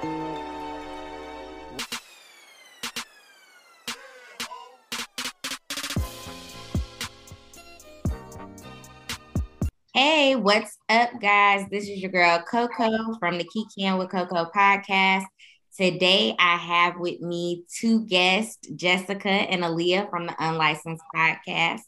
Hey, what's up, guys? This is your girl Coco from the Key Can with Coco podcast. Today, I have with me two guests, Jessica and Aaliyah from the Unlicensed Podcast.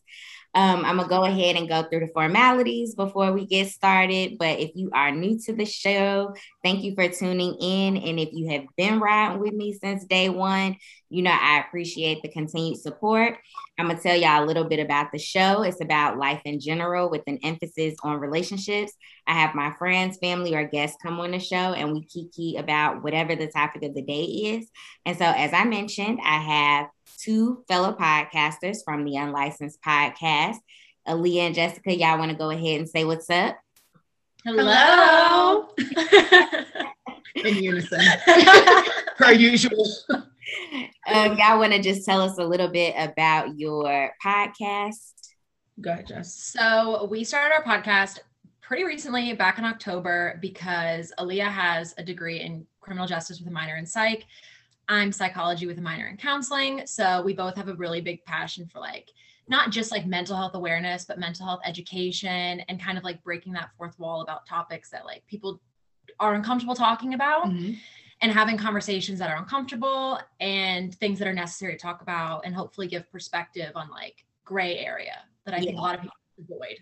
Um, I'm gonna go ahead and go through the formalities before we get started. But if you are new to the show, thank you for tuning in. And if you have been riding with me since day one, you know I appreciate the continued support. I'm gonna tell y'all a little bit about the show. It's about life in general with an emphasis on relationships. I have my friends, family, or guests come on the show and we kiki about whatever the topic of the day is. And so, as I mentioned, I have two fellow podcasters from the Unlicensed Podcast. Aaliyah and Jessica, y'all want to go ahead and say what's up? Hello. In unison, per usual. Um, y'all want to just tell us a little bit about your podcast? Go ahead, Jess. So we started our podcast pretty recently, back in October, because Aaliyah has a degree in criminal justice with a minor in psych. I'm psychology with a minor in counseling. So we both have a really big passion for like not just like mental health awareness, but mental health education and kind of like breaking that fourth wall about topics that like people are uncomfortable talking about Mhm. and having conversations that are uncomfortable and things that are necessary to talk about and hopefully give perspective on like gray area that I think a lot of people avoid.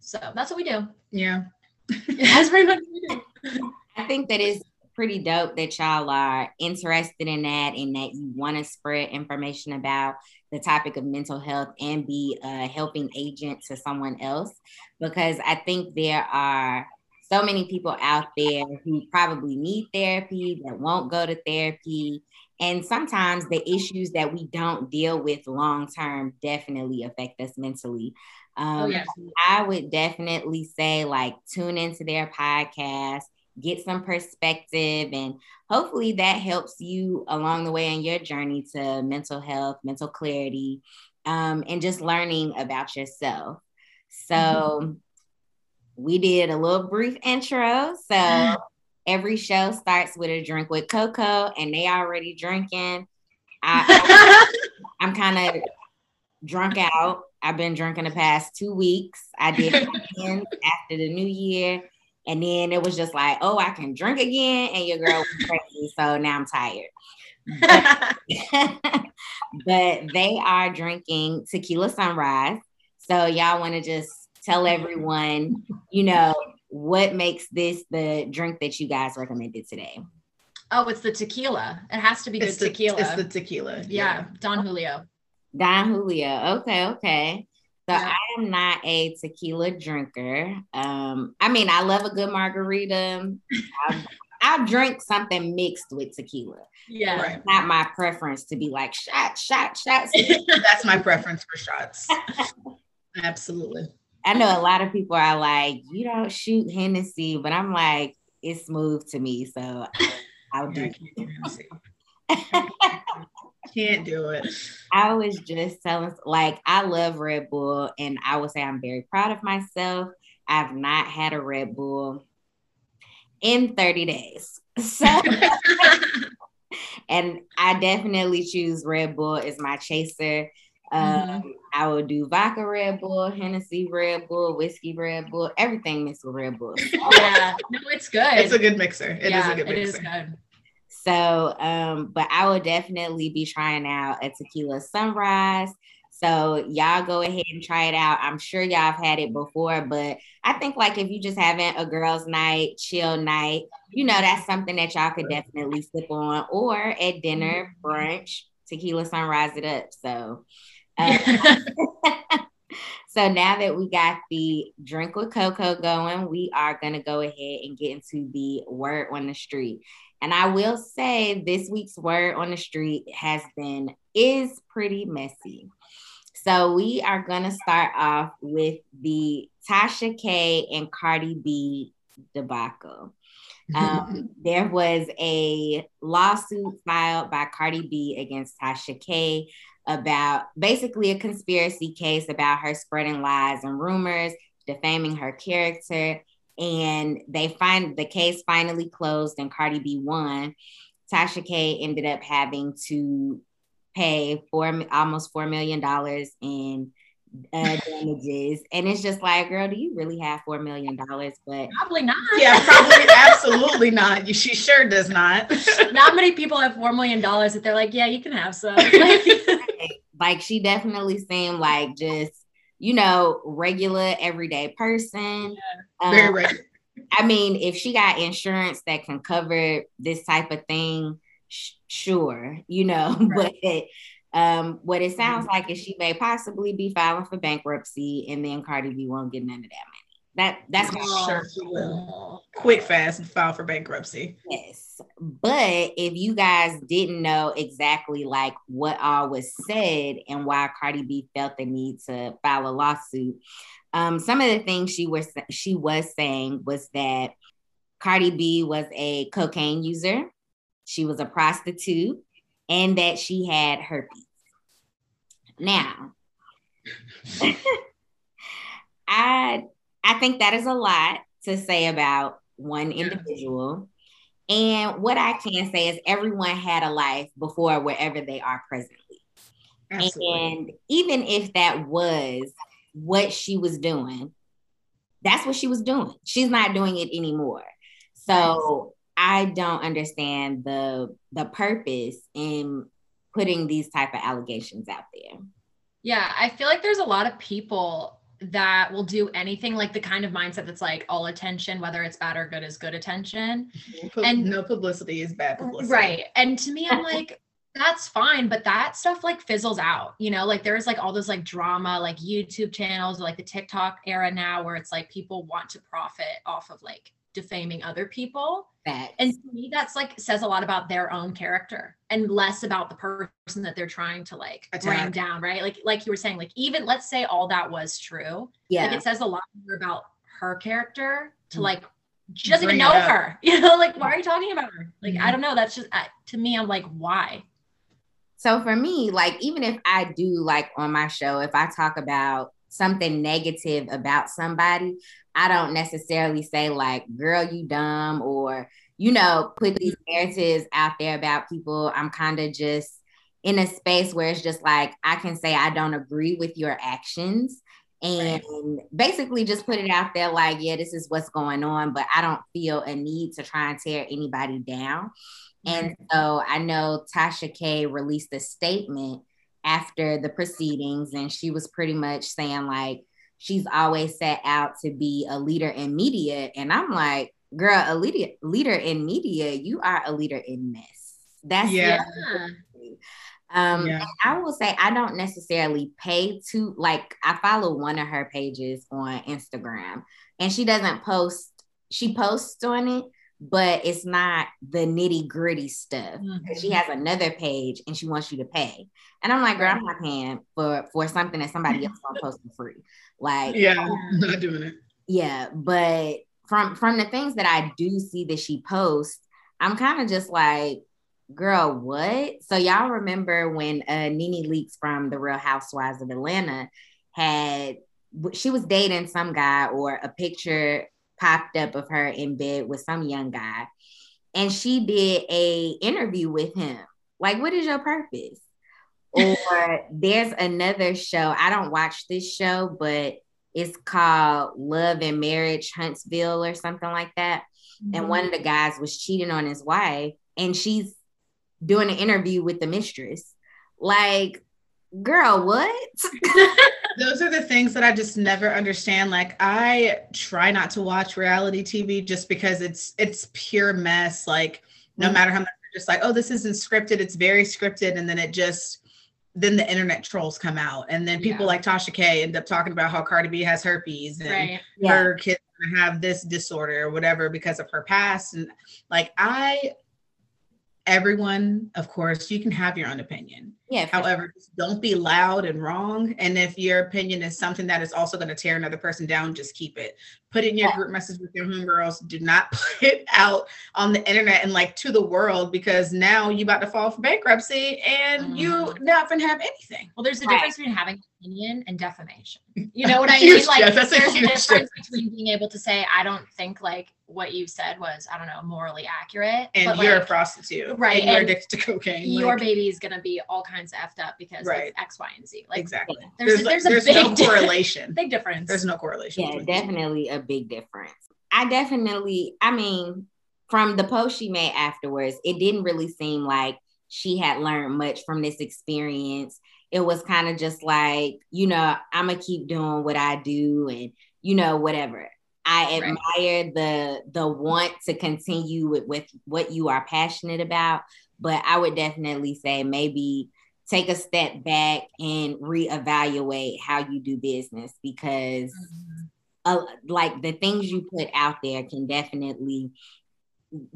So that's what we do. Yeah. That's pretty much what we do. I think that is pretty dope that y'all are interested in that and that you want to spread information about the topic of mental health and be a helping agent to someone else. Because I think there are so many people out there who probably need therapy that won't go to therapy. And sometimes the issues that we don't deal with long term definitely affect us mentally. Um, Oh, yes. I would definitely say like tune into their podcast, get some perspective, and hopefully that helps you along the way in your journey to mental health, mental clarity, um, and just learning about yourself. So we did a little brief intro. So every show starts with a drink with Coco, and they already drinking. I, I'm kind of drunk out. I've been drinking the past two weeks. I did after the new year. And then it was just like, oh, I can drink again. And your girl was crazy. So now I'm tired. but they are drinking tequila sunrise. So y'all want to just tell everyone, you know, what makes this the drink that you guys recommended today? oh, it's the tequila. It has to be good the tequila. It's the tequila. yeah, Don Julio. Don Julio. Okay, okay. So Yeah. I am not a tequila drinker. Um, I mean, I love a good margarita. I, I drink something mixed with tequila. Yeah. Right. It's not my preference to be like shot, shot, shots. That's my preference for shots. Absolutely. I know a lot of people are like, you don't shoot Hennessy, but I'm like, it's smooth to me, so I'll Yeah, I do. can't, Hennessy. Can't do it. I was just telling, like, I love Red Bull, and I would say I'm very proud of myself. I've not had a Red Bull in 30 days. So, and I definitely choose Red Bull as my chaser. Um, I will do vodka Red Bull, Hennessy Red Bull, whiskey Red Bull, everything mixed with Red Bull. yeah. No, it's good. It's a good mixer. It is yeah, a good It is mixer. good. So, um, but I will definitely be trying out a tequila sunrise. So y'all go ahead and try it out. I'm sure y'all have had it before, but I think like if you just having a girls' night, chill night, you know, that's something that y'all could definitely sip on or at dinner, brunch, tequila sunrise it up. So uh, so now that we got the drink with Coco going, we are going to go ahead and get into the word on the street. And I will say this week's word on the street has been is pretty messy. So we are going to start off with the Tasha K and Cardi B debacle. Um, there was a lawsuit filed by Cardi B against Tasha K about basically a conspiracy case about her spreading lies and rumors, defaming her character, and they find the case finally closed and Cardi B won. Tasha K ended up having to pay four almost four million dollars in uh, damages, and it's just like, girl, do you really have four million dollars? But probably not. Yeah, probably absolutely not. She sure does not. not many people have four million dollars that they're like, yeah, you can have some. like she definitely seemed like just you know regular everyday person. Yeah, very um, regular. I mean, if she got insurance that can cover this type of thing, sh- sure, you know, right. but um, what it sounds like is she may possibly be filing for bankruptcy, and then Cardi B won't get none of that money. That that's oh, sure she will. Quick, fast, and file for bankruptcy. Yes, but if you guys didn't know exactly like what all was said and why Cardi B felt the need to file a lawsuit, um, some of the things she was she was saying was that Cardi B was a cocaine user, she was a prostitute, and that she had herpes. Now, I I think that is a lot to say about one individual. And what I can say is everyone had a life before wherever they are presently. Absolutely. And even if that was what she was doing, that's what she was doing. She's not doing it anymore. So I don't understand the the purpose in putting these type of allegations out there. Yeah, I feel like there's a lot of people that will do anything like the kind of mindset that's like all attention, whether it's bad or good, is good attention. and no publicity is bad publicity. Right. And to me, I'm like, that's fine, but that stuff like fizzles out, you know, like there's like all this like drama, like YouTube channels, or like the TikTok era now where it's like people want to profit off of like defaming other people. That and to me, that's like says a lot about their own character and less about the person that they're trying to like Attack. bring down, right? Like, like you were saying, like even let's say all that was true. Yeah, like, it says a lot more about her character to mm. like she doesn't bring even know her. You know, like why are you talking about her? Like mm-hmm. I don't know. That's just uh, to me. I'm like, why? So for me, like even if I do like on my show, if I talk about something negative about somebody, I don't necessarily say like, girl, you dumb, or, you know, put these mm-hmm. narratives out there about people. I'm kind of just in a space where it's just like, I can say I don't agree with your actions and right. basically just put it out there like, yeah, this is what's going on, but I don't feel a need to try and tear anybody down. And so I know Tasha K released a statement after the proceedings, and she was pretty much saying, like, she's always set out to be a leader in media. And I'm like, girl, a leader, leader in media, you are a leader in mess. That's yeah. Um, yeah. I will say I don't necessarily pay to like I follow one of her pages on Instagram and she doesn't post, she posts on it, but it's not the nitty gritty stuff. Mm-hmm. She has another page and she wants you to pay. And I'm like, girl, I'm not paying for for something that somebody else gonna post for free. Like, yeah, I'm not doing it. Yeah, but from from the things that I do see that she posts, I'm kind of just like, girl, what? So y'all remember when uh Nene Leakes from the Real Housewives of Atlanta had she was dating some guy or a picture popped up of her in bed with some young guy and she did a interview with him. Like what is your purpose? Or there's another show. I don't watch this show but it's called love and marriage huntsville or something like that. Mm-hmm. and one of the guys was cheating on his wife and she's doing an interview with the mistress. Like girl what those are the things that I just never understand. Like I try not to watch reality TV just because it's it's pure mess. Like no mm-hmm. matter how much just like, oh, this isn't scripted, it's very scripted, and then it just then the internet trolls come out, and then people yeah. like Tasha K end up talking about how Cardi B has herpes and right. her yeah. kids have this disorder or whatever because of her past, and like I everyone, of course, you can have your own opinion. Yeah. However, sure. don't be loud and wrong. And if your opinion is something that is also going to tear another person down, just keep it. Put it in your yeah. group message with your homegirls. Do not put it out on the internet and like to the world because now you about to fall for bankruptcy and mm. you not gonna have anything. Well, there's a right. difference between having opinion and defamation. You know what I mean? Like diff- that's a there's a huge difference between being able to say, I don't think like what you said was, I don't know, morally accurate. And but, you're like, a prostitute. Right, And you're and addicted to cocaine. your like, baby is gonna be all kinds of effed up because Right. of X, Y, and Z. Like exactly. there's, There's, there's, there's, a big no correlation. big difference. There's no correlation. Yeah, between the two. definitely a big difference. I definitely, I mean, from the post she made afterwards, it didn't really seem like she had learned much from this experience. It was kind of just like, you know, I'm gonna keep doing what I do and you know, whatever. I Right. admire the the want to continue with, with what you are passionate about, but I would definitely say maybe take a step back and reevaluate how you do business because Mhm. uh, like the things you put out there can definitely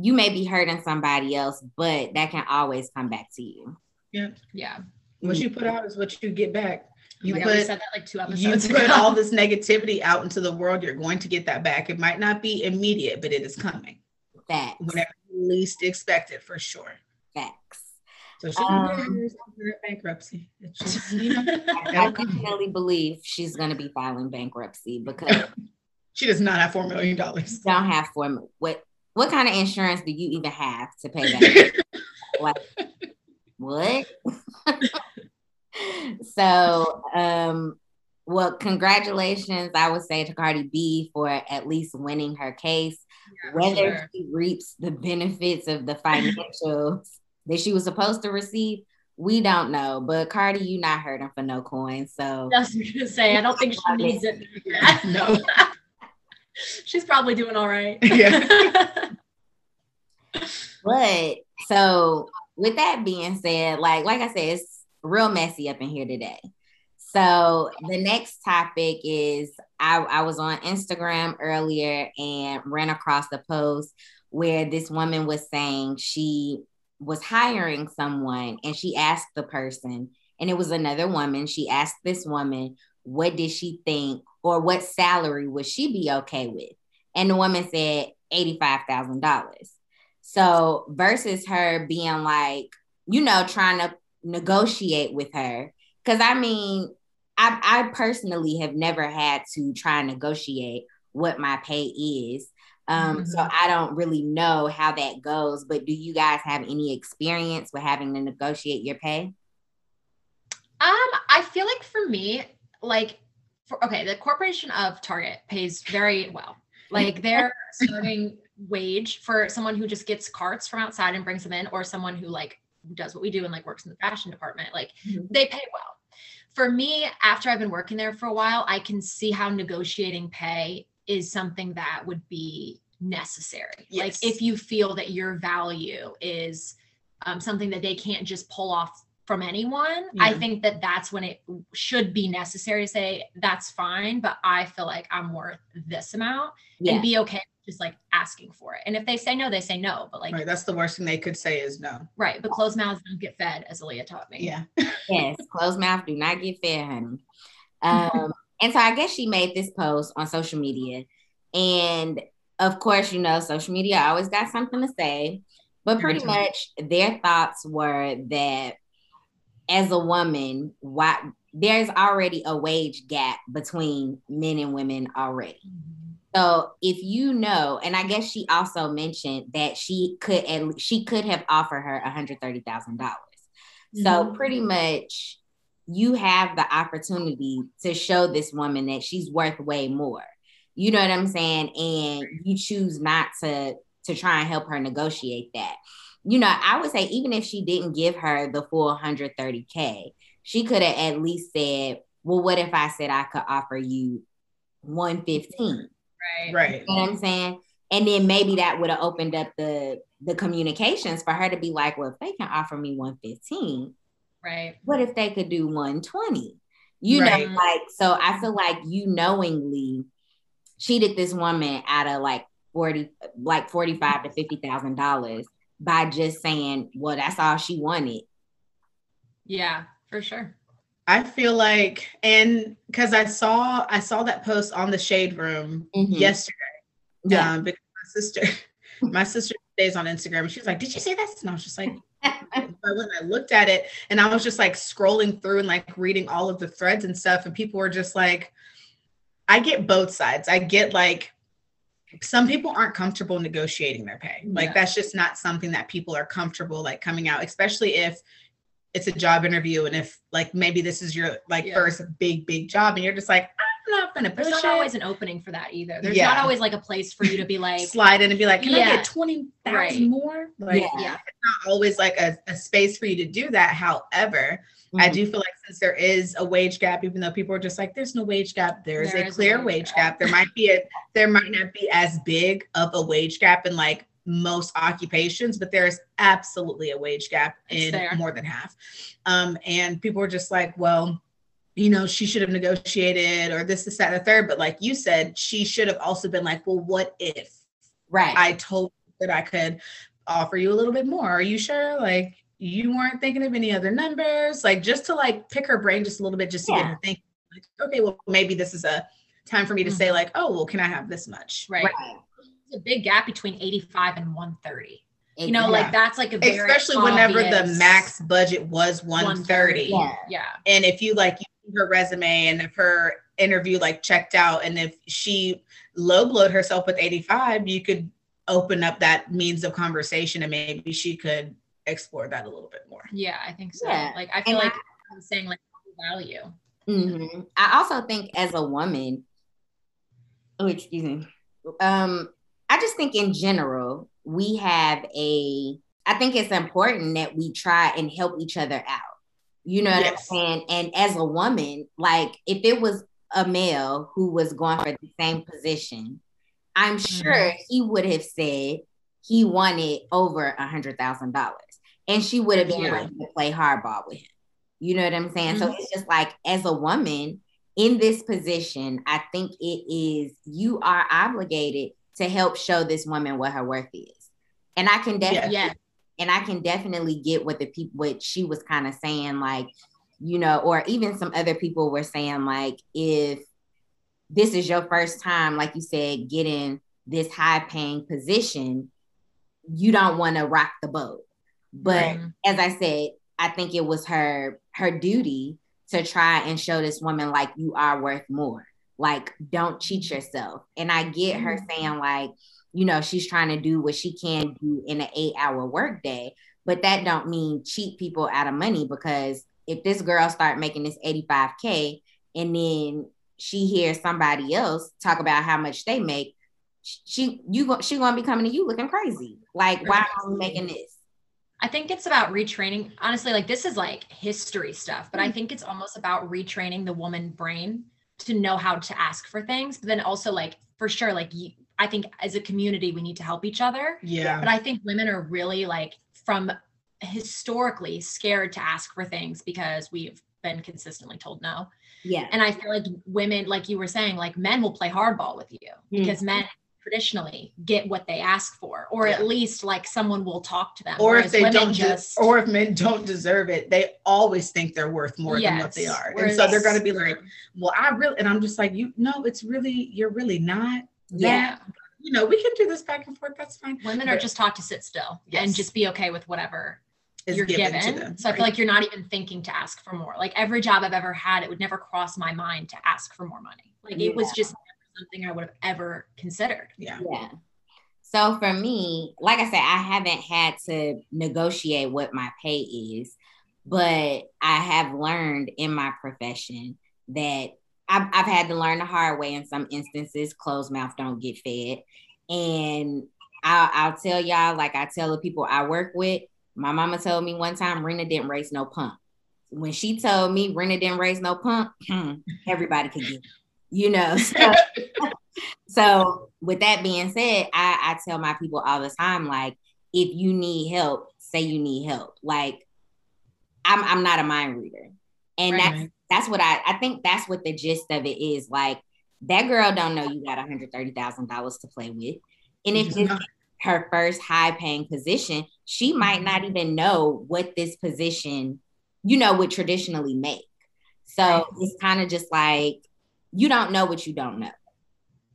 you may be hurting somebody else but that can always come back to you Yeah. Yeah what you put out is what you get back. You Oh my God, put said that like two you put all this negativity out into the world. You're going to get that back. It might not be immediate, but it is coming facts whenever you least expect it, for sure. facts So she Um, bankruptcy. It's just, you know, i definitely believe she's going to be filing bankruptcy because she does not have four million dollars. don't have for what what kind of insurance do you even have to pay that like what so um well congratulations i would say to cardi b for at least winning her case Yeah, whether sure. she reaps the benefits of the financials that she was supposed to receive we don't know but cardi you not hurting for no coin so I was gonna say, I don't think she needs it. No. She's probably doing all right. Yeah. But so with that being said, like like I said, it's real messy up in here today. So the next topic is I, I was on Instagram earlier and ran across a post where this woman was saying she was hiring someone and she asked the person, and it was another woman. She asked this woman, what did she think or what salary would she be okay with? And the woman said $85,000. So versus her being like, you know, trying to negotiate with her. Cause I mean, I, I personally have never had to try and negotiate what my pay is. Um, so Mhm. I don't really know how that goes, but do you guys have any experience with having to negotiate your pay? Um, I feel like for me, like, for, okay, the corporation of Target pays very well. Like their starting wage for someone who just gets carts from outside and brings them in, or someone who like does what we do and like works in the fashion department, like Mhm. they pay well. For me, after I've been working there for a while, I can see how negotiating pay is something that would be necessary. Yes. Like if you feel that your value is um, something that they can't just pull off from anyone, I think that that's when it should be necessary to say that's fine, but I feel like I'm worth this amount Yeah. and be okay just like asking for it. And if they say no, they say no. But like Right. That's the worst thing they could say is no. right, but closed mouths don't get fed, as Aaliyah taught me. Yeah. yes, closed mouth do not get fed, honey. Um, and so I guess she made this post on social media, and of course, you know, social media always got something to say, but pretty much their thoughts were that as a woman, why there's already a wage gap between men and women already. So if you know, and I guess she also mentioned that she could at le- she could have offered her one hundred thirty thousand dollars. So Mhm. pretty much, you have the opportunity to show this woman that she's worth way more. You know what I'm saying? And you choose not to to try and help her negotiate that. You know, I would say even if she didn't give her the full 130k, she could have at least said, "Well, what if I said I could offer you 115?" Right. Right. You know what I'm saying? And then maybe that would have opened up the the communications for her to be like, well, if they can offer me 115, Right. what if they could do 120? You Right. know, like so I feel like you knowingly cheated this woman out of like 40 like 45 to 50 thousand dollars by just saying, well, that's all she wanted. Yeah, for sure. I feel like, and because I saw I saw that post on the shade room Mhm. yesterday, Yeah. um, because my sister my sister stays on Instagram and she was like, Did you see this?" And I was just like, when I looked at it and I was just like scrolling through and like reading all of the threads and stuff, and people were just like, I get both sides. I get like some people aren't comfortable negotiating their pay. Like yeah. that's just not something that people are comfortable like coming out, especially if it's a job interview and if like maybe this is your like yeah. first big big job and you're just like I'm not gonna There's not it. always an opening for that either. There's yeah. not always like a place for you to be like slide in and be like, can yeah. I get twenty thousand right. more? Like, yeah. yeah, it's not always like a, a space for you to do that. However, mm-hmm. I do feel like since there is a wage gap, even though people are just like, there's no wage gap, there is there a clear a wage, wage gap. gap. There might be a there might not be as big of a wage gap in like most occupations, but there's absolutely a wage gap in more than half. Um, and people are just like, well, you know, she should have negotiated or this, this, that, and the third. But like you said, she should have also been like, well, what if right I told that I could offer you a little bit more? Are you sure? Like you weren't thinking of any other numbers? Like just to like pick her brain just a little bit, just to yeah. get her thinking, like, okay, well, maybe this is a time for me to mm-hmm. say, like, oh, well, can I have this much? Right. right. There's a big gap between 85 and 130 you know, yeah. like that's like a very especially whenever the max budget was 130. 130. Yeah. yeah. And if you like her resume and if her interview like checked out and if she low blowed herself with 85 you could open up that means of conversation and maybe she could explore that a little bit more. Yeah i think so. Yeah. like i feel and like I, am saying like value. Mm-hmm. i also think as a woman oh excuse me. Um i just think in general we have a i think it's important that we try and help each other out you know what yes. I'm saying? And as a woman, like if it was a male who was going for the same position, I'm sure mm-hmm. he would have said he wanted over a hundred thousand dollars. And she would have been yeah. ready to play hardball with him. You know what I'm saying? Mm-hmm. So it's just like as a woman in this position, I think it is you are obligated to help show this woman what her worth is. And I can definitely yeah and I can definitely get what the people what she was kind of saying, like, you know, or even some other people were saying, like, if this is your first time, like you said, getting this high paying position, you don't want to rock the boat. But right. as I said, I think it was her her duty to try and show this woman like you are worth more. Like don't cheat yourself. And I get her mm-hmm. saying like you know she's trying to do what she can do in an eight hour workday but that don't mean cheat people out of money because if this girl start making this 85k and then she hears somebody else talk about how much they make she you she gonna be coming to you looking crazy like why are we making this I think it's about retraining. Honestly, like this is like history stuff, but I hmm. think it's almost about retraining the woman brain to know how to ask for things. But then also, like, for sure, like you, I think as a community, we need to help each other. Yeah. But I think women are really like from historically scared to ask for things because we've been consistently told no. Yeah. And I feel like women, like you were saying, like men will play hardball with you mm-hmm. because men traditionally get what they ask for, or yeah. at least like someone will talk to them. Or if they don't just, or if men don't deserve it, they always think they're worth more yes. than what they are. Whereas, and so they're going to be like, well, I really, and I'm just like, you know, it's really, you're really not yeah. you know, we can do this back and forth. That's fine. Women but, are just taught to sit still yes. and just be okay with whatever is you're given. given. Them, so right? I feel like you're not even thinking to ask for more. Like every job I've ever had, it would never cross my mind to ask for more money. Like yeah. it was just something I would have ever considered. Yeah. Yeah. So for me, like I said, I haven't had to negotiate what my pay is, but I have learned in my profession that I've, I've had to learn the hard way in some instances. Closed mouth don't get fed. And I'll, I'll tell y'all, like I tell the people I work with, my mama told me one time Rena didn't raise no pump. When she told me Rena didn't raise no pump, everybody could get it, you know. So, so with that being said, I, I tell my people all the time, like, if you need help, say you need help. Like, I'm I'm not a mind reader. And right. that's that's what I I think that's what the gist of it is. Like that girl don't know you got $130,000 to play with. And if it's her first high paying position, she might not mm-hmm. even know what this position, you know, would traditionally make. So right. it's kind of just like you don't know what you don't know.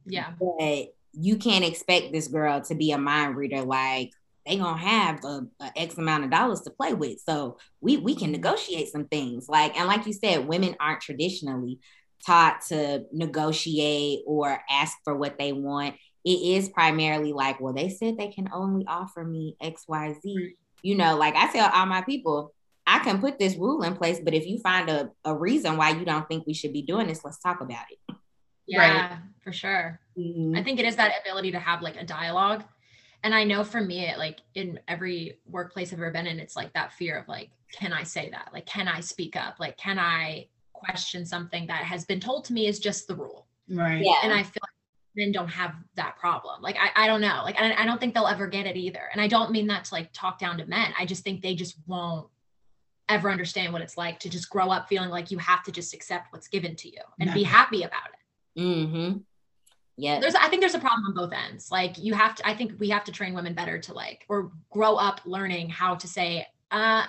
Yeah. But you can't expect this girl to be a mind reader like they gonna have a, a, x amount of dollars to play with. So we we can negotiate some things. Like and like you said women aren't traditionally taught to negotiate or ask for what they want. It is primarily like well they said they can only offer me xyz you know like i tell all my people i can put this rule in place but if you find a, a reason why you don't think we should be doing this let's talk about it. Yeah right. for sure. Mm-hmm. i think it is that ability to have like a dialogue. And i know for me it like in every workplace i've ever been in it's like that fear of like can i say that? Like can i speak up? Like can i question something that has been told to me is just the rule? Right. Yeah. And i feel like men don't have that problem. Like i, I don't know. Like I, I don't think they'll ever get it either. And i don't mean that to like talk down to men. I just think they just won't ever understand what it's like to just grow up feeling like you have to just accept what's given to you and be happy about it. Mm-hmm. Yeah. There's i think there's a problem on both ends. Like you have to i think we have to train women better to like or grow up learning how to say uh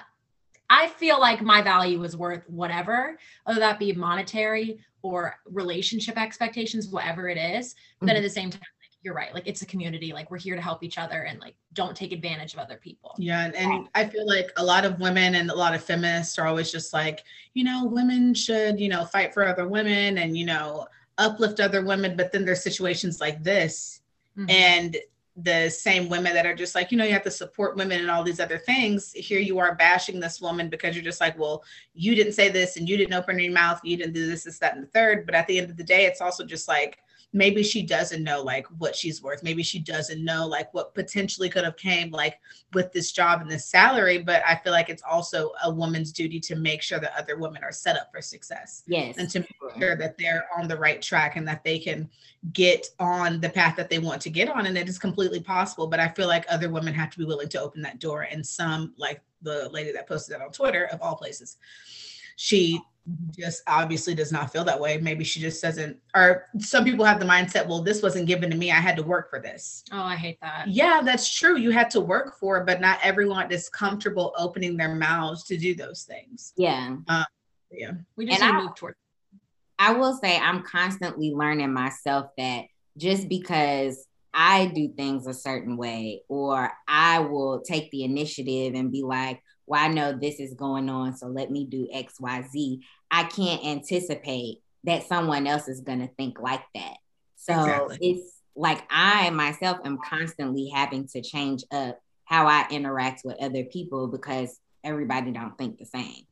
i feel like my value is worth whatever whether that be monetary or relationship expectations whatever it is. Mm-hmm. but at the same time you're right like it's a community like we're here to help each other and like don't take advantage of other people yeah and, and i feel like a lot of women and a lot of feminists are always just like you know women should you know fight for other women and you know uplift other women, but then there's situations like this. Mm-hmm. And the same women that are just like, you know, you have to support women and all these other things. Here you are bashing this woman because you're just like, well, you didn't say this and you didn't open your mouth, you didn't do this, this, that, and the third. But at the end of the day, it's also just like, maybe she doesn't know like what she's worth. Maybe she doesn't know like what potentially could have came like with this job and this salary but i feel like it's also a woman's duty to make sure that other women are set up for success yes. and to make sure that they're on the right track and that they can get on the path that they want to get on and it is completely possible but i feel like other women have to be willing to open that door and some like the lady that posted that on twitter of all places she just obviously does not feel that way. Maybe she just doesn't, or some people have the mindset, well, this wasn't given to me. I had to work for this. Oh, I hate that. Yeah, that's true. You had to work for it, but not everyone is comfortable opening their mouths to do those things. Yeah. Um, yeah. We just and need to move toward. I will say I'm constantly learning myself that just because I do things a certain way, or I will take the initiative and be like, well, I know this is going on, so let me do X, Y, Z. I can't anticipate that someone else is going to think like that. So exactly. it's like I myself am constantly having to change up how I interact with other people because everybody don't think the same.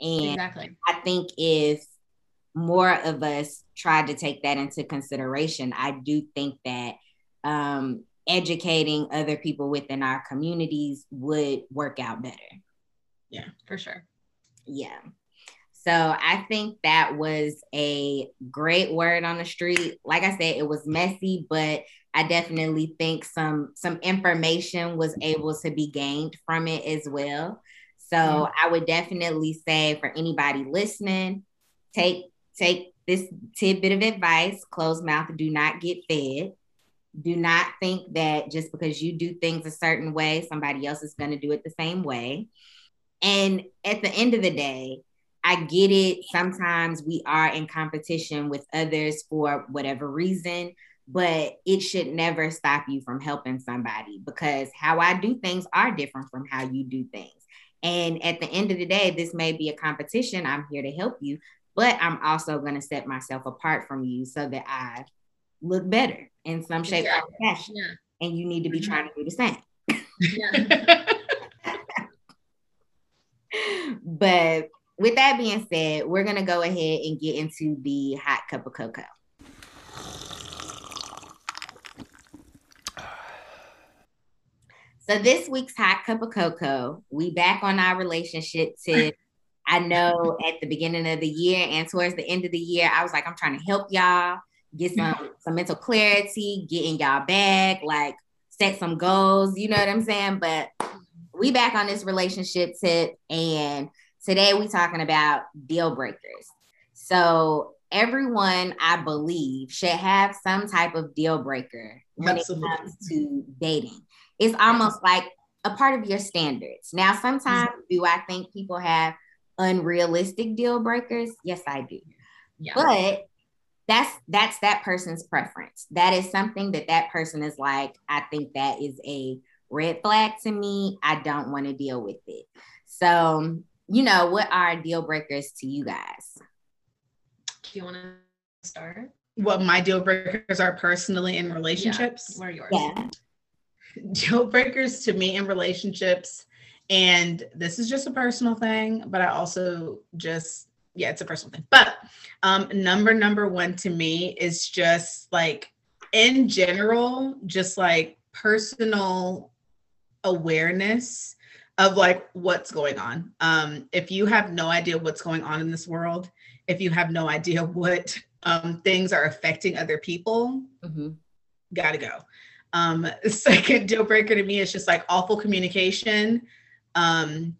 And exactly. I think if more of us tried to take that into consideration, I do think that um, educating other people within our communities would work out better. Yeah, for sure. Yeah. So I think that was a great word on the street. Like I said, it was messy, but I definitely think some some information was able to be gained from it as well. So mm-hmm. I would definitely say for anybody listening, take take this tidbit of advice, close mouth, do not get fed. Do not think that just because you do things a certain way, somebody else is going to do it the same way. And at the end of the day, I get it. Sometimes we are in competition with others for whatever reason, but it should never stop you from helping somebody because how I do things are different from how you do things. And at the end of the day, this may be a competition. I'm here to help you, but I'm also going to set myself apart from you so that I look better in some shape or fashion. Yeah. And you need to be mm-hmm. trying to do the same. Yeah. but with that being said, we're going to go ahead and get into the hot cup of cocoa. So this week's hot cup of cocoa, we back on our relationship tip. I know at the beginning of the year and towards the end of the year, I was like, I'm trying to help y'all get some some mental clarity, get in y'all bag, like set some goals. You know what I'm saying? But we back on this relationship tip, and today we're talking about deal breakers. So everyone, I believe, should have some type of deal breaker when Absolutely. it comes to dating. It's almost like a part of your standards. Now, sometimes mm-hmm. do I think people have unrealistic deal breakers? Yes, I do. Yeah. But that's that's that person's preference. That is something that that person is like, I think that is a red flag to me. I don't want to deal with it. So, you know, what are deal breakers to you guys? Do you want to start? What my deal breakers are personally in relationships? Yeah. What are yours? Yeah. Deal breakers to me in relationships. And this is just a personal thing, but I also just yeah, it's a personal thing. But um, number number one to me is just like in general, just like personal awareness of like what's going on. Um, if you have no idea what's going on in this world, if you have no idea what um, things are affecting other people, mm-hmm. gotta go. Um, second deal breaker to me is just like awful communication. Um,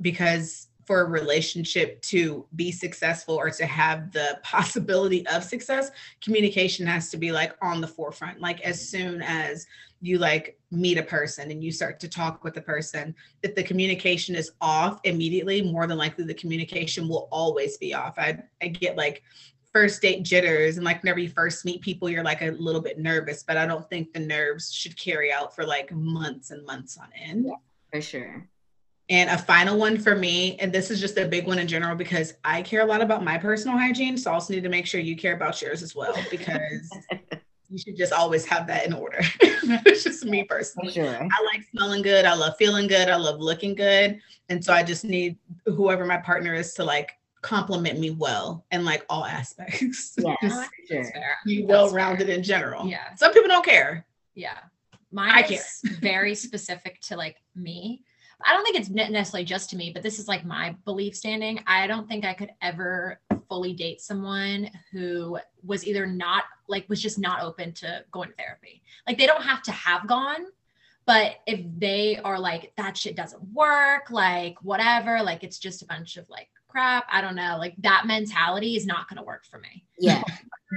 because for a relationship to be successful or to have the possibility of success communication has to be like on the forefront like as soon as you like meet a person and you start to talk with the person if the communication is off immediately more than likely the communication will always be off i, I get like first date jitters and like whenever you first meet people you're like a little bit nervous but i don't think the nerves should carry out for like months and months on end yeah, for sure and a final one for me, and this is just a big one in general because I care a lot about my personal hygiene. So I also need to make sure you care about yours as well because you should just always have that in order. It's just me personally. Sure. I like smelling good. I love feeling good. I love looking good. And so I just need whoever my partner is to like compliment me well in like all aspects. Yeah, sure. Be well rounded in general. Yeah. Some people don't care. Yeah. Mine I is care. very specific to like me. I don't think it's necessarily just to me, but this is like my belief standing. I don't think I could ever fully date someone who was either not like was just not open to going to therapy. Like they don't have to have gone, but if they are like that shit doesn't work, like whatever, like it's just a bunch of like crap, I don't know, like that mentality is not going to work for me. Yeah.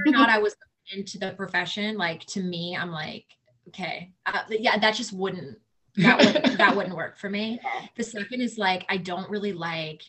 or not I was into the profession, like to me, I'm like, okay, uh, yeah, that just wouldn't that wouldn't that wouldn't work for me. The second is like I don't really like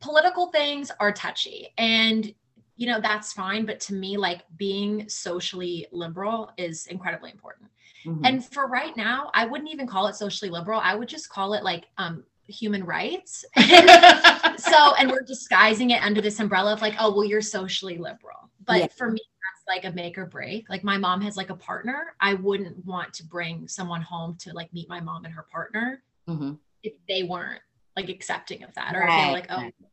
political things are touchy and you know that's fine but to me like being socially liberal is incredibly important. Mm-hmm. And for right now, I wouldn't even call it socially liberal. I would just call it like um human rights. so, and we're disguising it under this umbrella of like, oh, well, you're socially liberal. But yeah. for me, like a make or break. Like my mom has like a partner. I wouldn't want to bring someone home to like meet my mom and her partner mm-hmm. if they weren't like accepting of that, or right. if they're like, oh,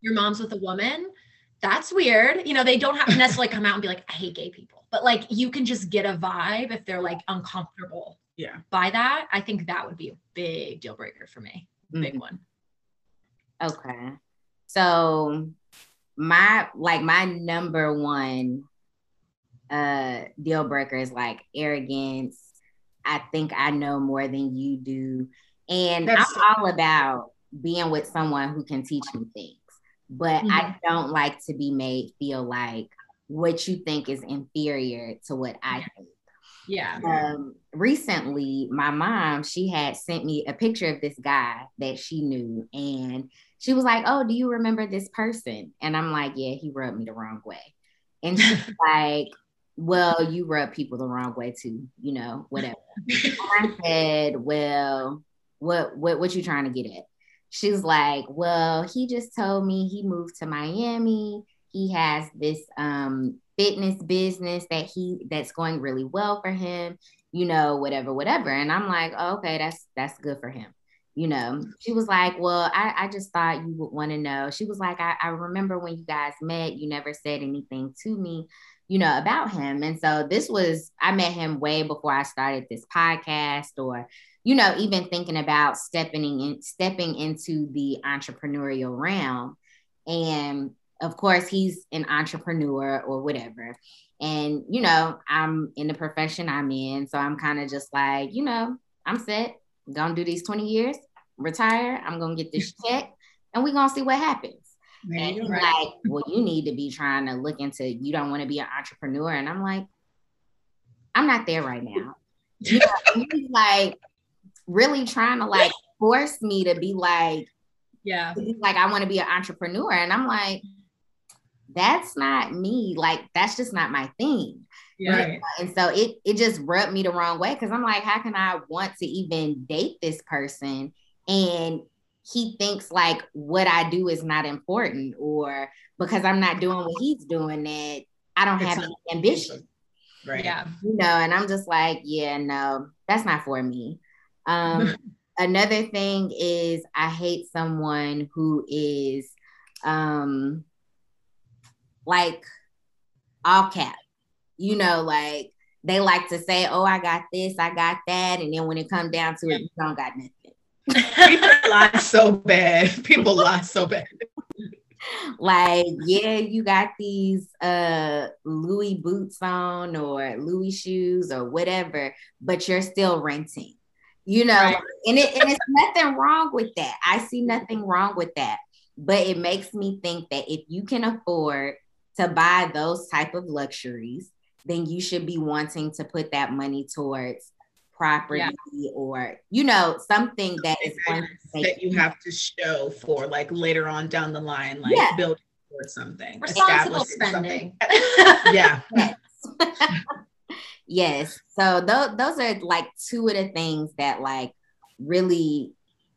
your mom's with a woman. That's weird. You know, they don't have to necessarily come out and be like, I hate gay people, but like you can just get a vibe if they're like uncomfortable. Yeah. By that, I think that would be a big deal breaker for me. Mm-hmm. Big one. Okay. So my like my number one uh deal breakers like arrogance. I think I know more than you do. And That's I'm all about being with someone who can teach me things. But mm-hmm. I don't like to be made feel like what you think is inferior to what I think. Yeah. Um, recently, my mom, she had sent me a picture of this guy that she knew. And she was like, Oh, do you remember this person? And I'm like, Yeah, he rubbed me the wrong way. And she's like, well, you rub people the wrong way too, you know, whatever. I said, well, what what what you trying to get at? She's like, well, he just told me he moved to Miami. He has this um fitness business that he that's going really well for him, you know, whatever, whatever. And I'm like, oh, okay, that's that's good for him. You know, she was like, Well, I, I just thought you would want to know. She was like, I, I remember when you guys met, you never said anything to me you know, about him. And so this was, I met him way before I started this podcast or, you know, even thinking about stepping in, stepping into the entrepreneurial realm. And of course, he's an entrepreneur or whatever. And, you know, I'm in the profession I'm in. So I'm kind of just like, you know, I'm set, gonna do these 20 years, retire, I'm gonna get this check, and we're gonna see what happens. And he's right. like, well, you need to be trying to look into, you don't want to be an entrepreneur. And I'm like, I'm not there right now. You know, he's like really trying to like force me to be like, yeah, like I want to be an entrepreneur. And I'm like, that's not me. Like that's just not my thing. Right. And so it it just rubbed me the wrong way because I'm like, how can I want to even date this person and he thinks like what I do is not important or because I'm not doing what he's doing that I don't have any ambition. Right. Yeah. You know, and I'm just like, yeah, no, that's not for me. Um another thing is I hate someone who is um like all cap. You know, like they like to say, "Oh, I got this, I got that," and then when it comes down to it, you don't got nothing. People lie so bad. People lie so bad. like, yeah, you got these uh Louis boots on or Louis shoes or whatever, but you're still renting. You know, Right. and it and it's nothing wrong with that. I see nothing wrong with that. But it makes me think that if you can afford to buy those type of luxuries, then you should be wanting to put that money towards property or you know something that is going to make that you have to show for like later on down the line, like Yeah. building towards something. Responsible spending. something. Yeah. Yes. yes. So th- those are like two of the things that like really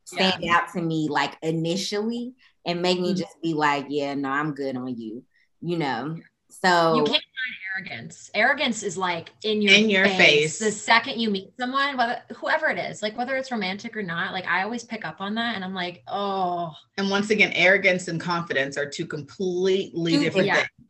stand out to me like initially and make me Mhm. just be like, yeah, no, I'm good on you. You know. So You can't hide arrogance. Arrogance is like in your In your face. The second you meet someone, whether whoever it is, like whether it's romantic or not, like I always pick up on that, and I'm like, oh, And once again, arrogance and confidence are two completely Two different different- things.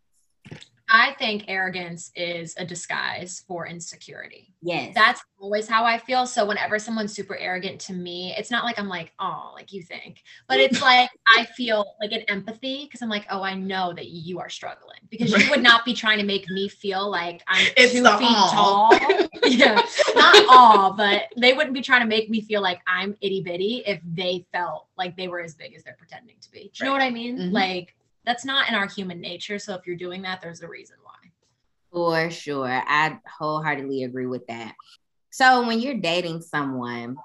I think arrogance is a disguise for insecurity. yes. That's always how I feel. So whenever someone's super arrogant to me, it's not like I'm like, oh, like you think, but it's like I feel like an empathy because I'm like, oh, I know that you are struggling because you would not be trying to make me feel like I'm It's two feet aw. tall. yeah, not all, but they wouldn't be trying to make me feel like I'm itty bitty if they felt like they were as big as they're pretending to be. Do you know what I mean? Mhm. Like that's not in our human nature. So if you're doing that, there's a reason why. For sure. I wholeheartedly agree with that. So when you're dating someone,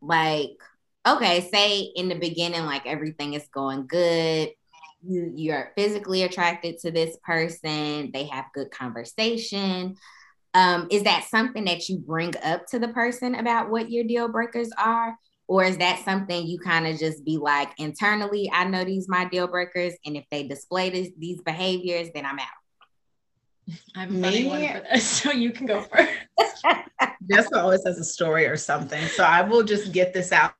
like, okay, say in the beginning, like everything is going good. You you're physically attracted to this person, they have good conversation. Um, is that something that you bring up to the person about what your deal breakers are? Or is that something you kind of just be like internally, I know these my deal breakers, and if they display this, these behaviors, then I'm out. I'm a funny Me- one for this, so you can go first. Jessica always has a story or something. So I will just get this out.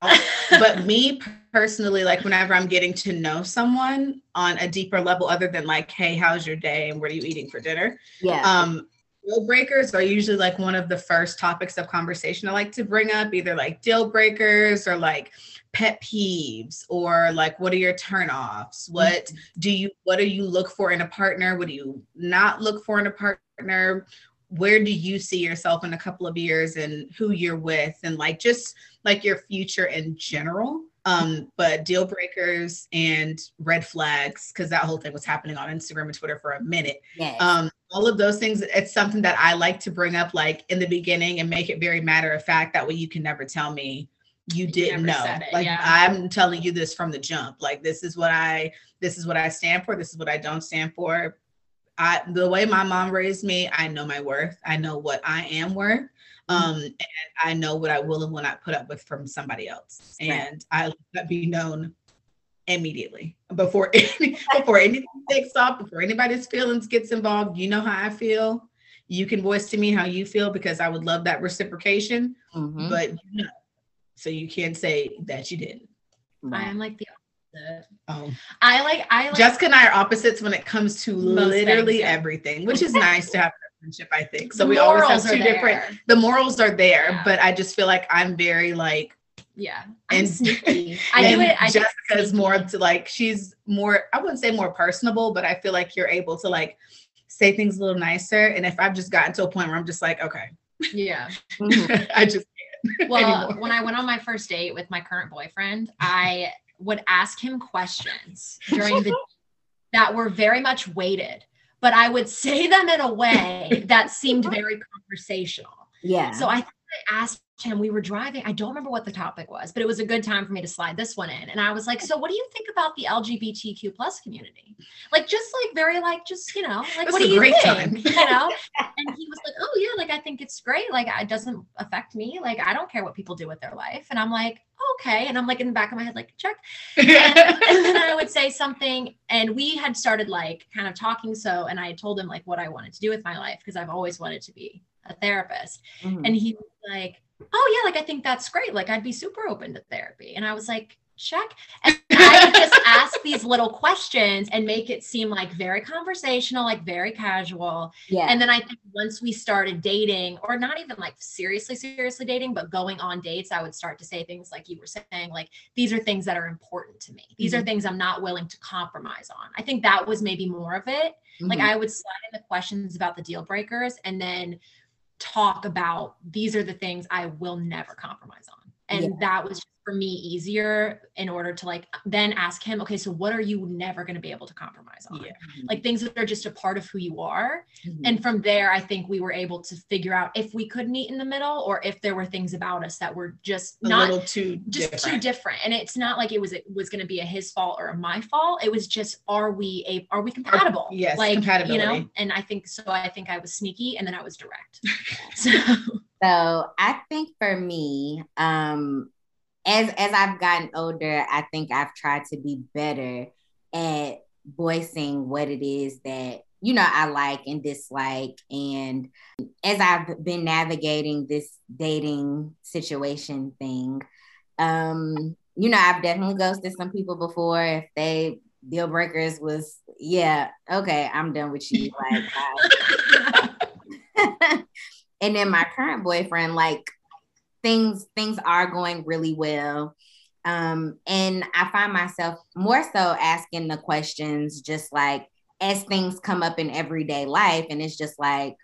But me personally, like whenever I'm getting to know someone on a deeper level, other than like, hey, how's your day? And what are you eating for dinner? Yeah. Um, deal breakers are usually like one of the first topics of conversation I like to bring up, either like deal breakers or like pet peeves or like what are your turnoffs? What mm-hmm. do you what do you look for in a partner? What do you not look for in a partner? Where do you see yourself in a couple of years and who you're with and like just like your future in general? Um, but deal breakers and red flags, because that whole thing was happening on Instagram and Twitter for a minute. Yes. um all of those things it's something that i like to bring up like in the beginning and make it very matter of fact. That way you can never tell me you didn't know. it, like yeah. i'm telling you this from the jump. Like this is what i this is what i stand for this is what i don't stand for. I the way my mom raised me i know my worth. I know what i am worth um and i know what i will and will not put up with from somebody else Right. and i let that be known immediately before any, before anything takes off before anybody's feelings gets involved you know how i feel you can voice to me how you feel because i would love that reciprocation Mhm. but you know so you can't say that you didn't I am like the opposite. oh I like I like jessica and i are opposites when it comes to literally things, yeah. everything which is nice to have a friendship i think so the we always have two different the morals are there Yeah. but i just feel like i'm very like Yeah. I'm And- sneaky. I do and it. I do it Jessica's more to like she's more I wouldn't say more personable, but I feel like you're able to like say things a little nicer. And if I've just gotten to a point where I'm just like, okay, Yeah. I just Well, anymore. when I went on my first date with my current boyfriend, I would ask him questions during the that were very much weighted, but I would say them in a way that seemed very conversational. Yeah. So I think I asked him, we were driving. I don't remember what the topic was, but it was a good time for me to slide this one in. And I was like, so what do you think about the LGBTQ plus community? Like, just like very like, just, you know, like, what do you think? Time. You know? and he was like, oh yeah, like, I think it's great. Like, it doesn't affect me. Like, I don't care what people do with their life. And I'm like, okay. And I'm like in the back of my head, like, check. And, and then I would say something. And we had started like kind of talking. So, and I told him like what I wanted to do with my life because I've always wanted to be a therapist. Mm-hmm. And he was like, oh yeah, like I think that's great. Like I'd be super open to therapy. And I was like, check. And I just ask these little questions and make it seem like very conversational, like very casual. Yeah. And then I think once we started dating, or not even like seriously, seriously dating, but going on dates, I would start to say things like you were saying, like, these are things that are important to me. These mm-hmm. are things I'm not willing to compromise on. I think that was maybe more of it. Mm-hmm. Like I would slide in the questions about the deal breakers and then talk about these are the things I will never compromise on. And yeah. that was for me easier in order to like then ask him, okay, so what are you never going to be able to compromise on? Yeah. Like things that are just a part of who you are. Mm-hmm. And from there, I think we were able to figure out if we could meet in the middle or if there were things about us that were just a not too just different. too different. And it's not like it was it was going to be a his fault or a my fault. It was just are we a are we compatible? Are, yes, like compatibility. you know. And I think so. I think I was sneaky, and then I was direct. so. So I think for me, um, as as I've gotten older, I think I've tried to be better at voicing what it is that you know I like and dislike. And as I've been navigating this dating situation thing, um, you know, I've definitely ghosted some people before. If they deal breakers was, yeah, okay, I'm done with you. Like, and then my current boyfriend, like things things are going really well. Um, and I find myself more so asking the questions just like as things come up in everyday life, and it's just like,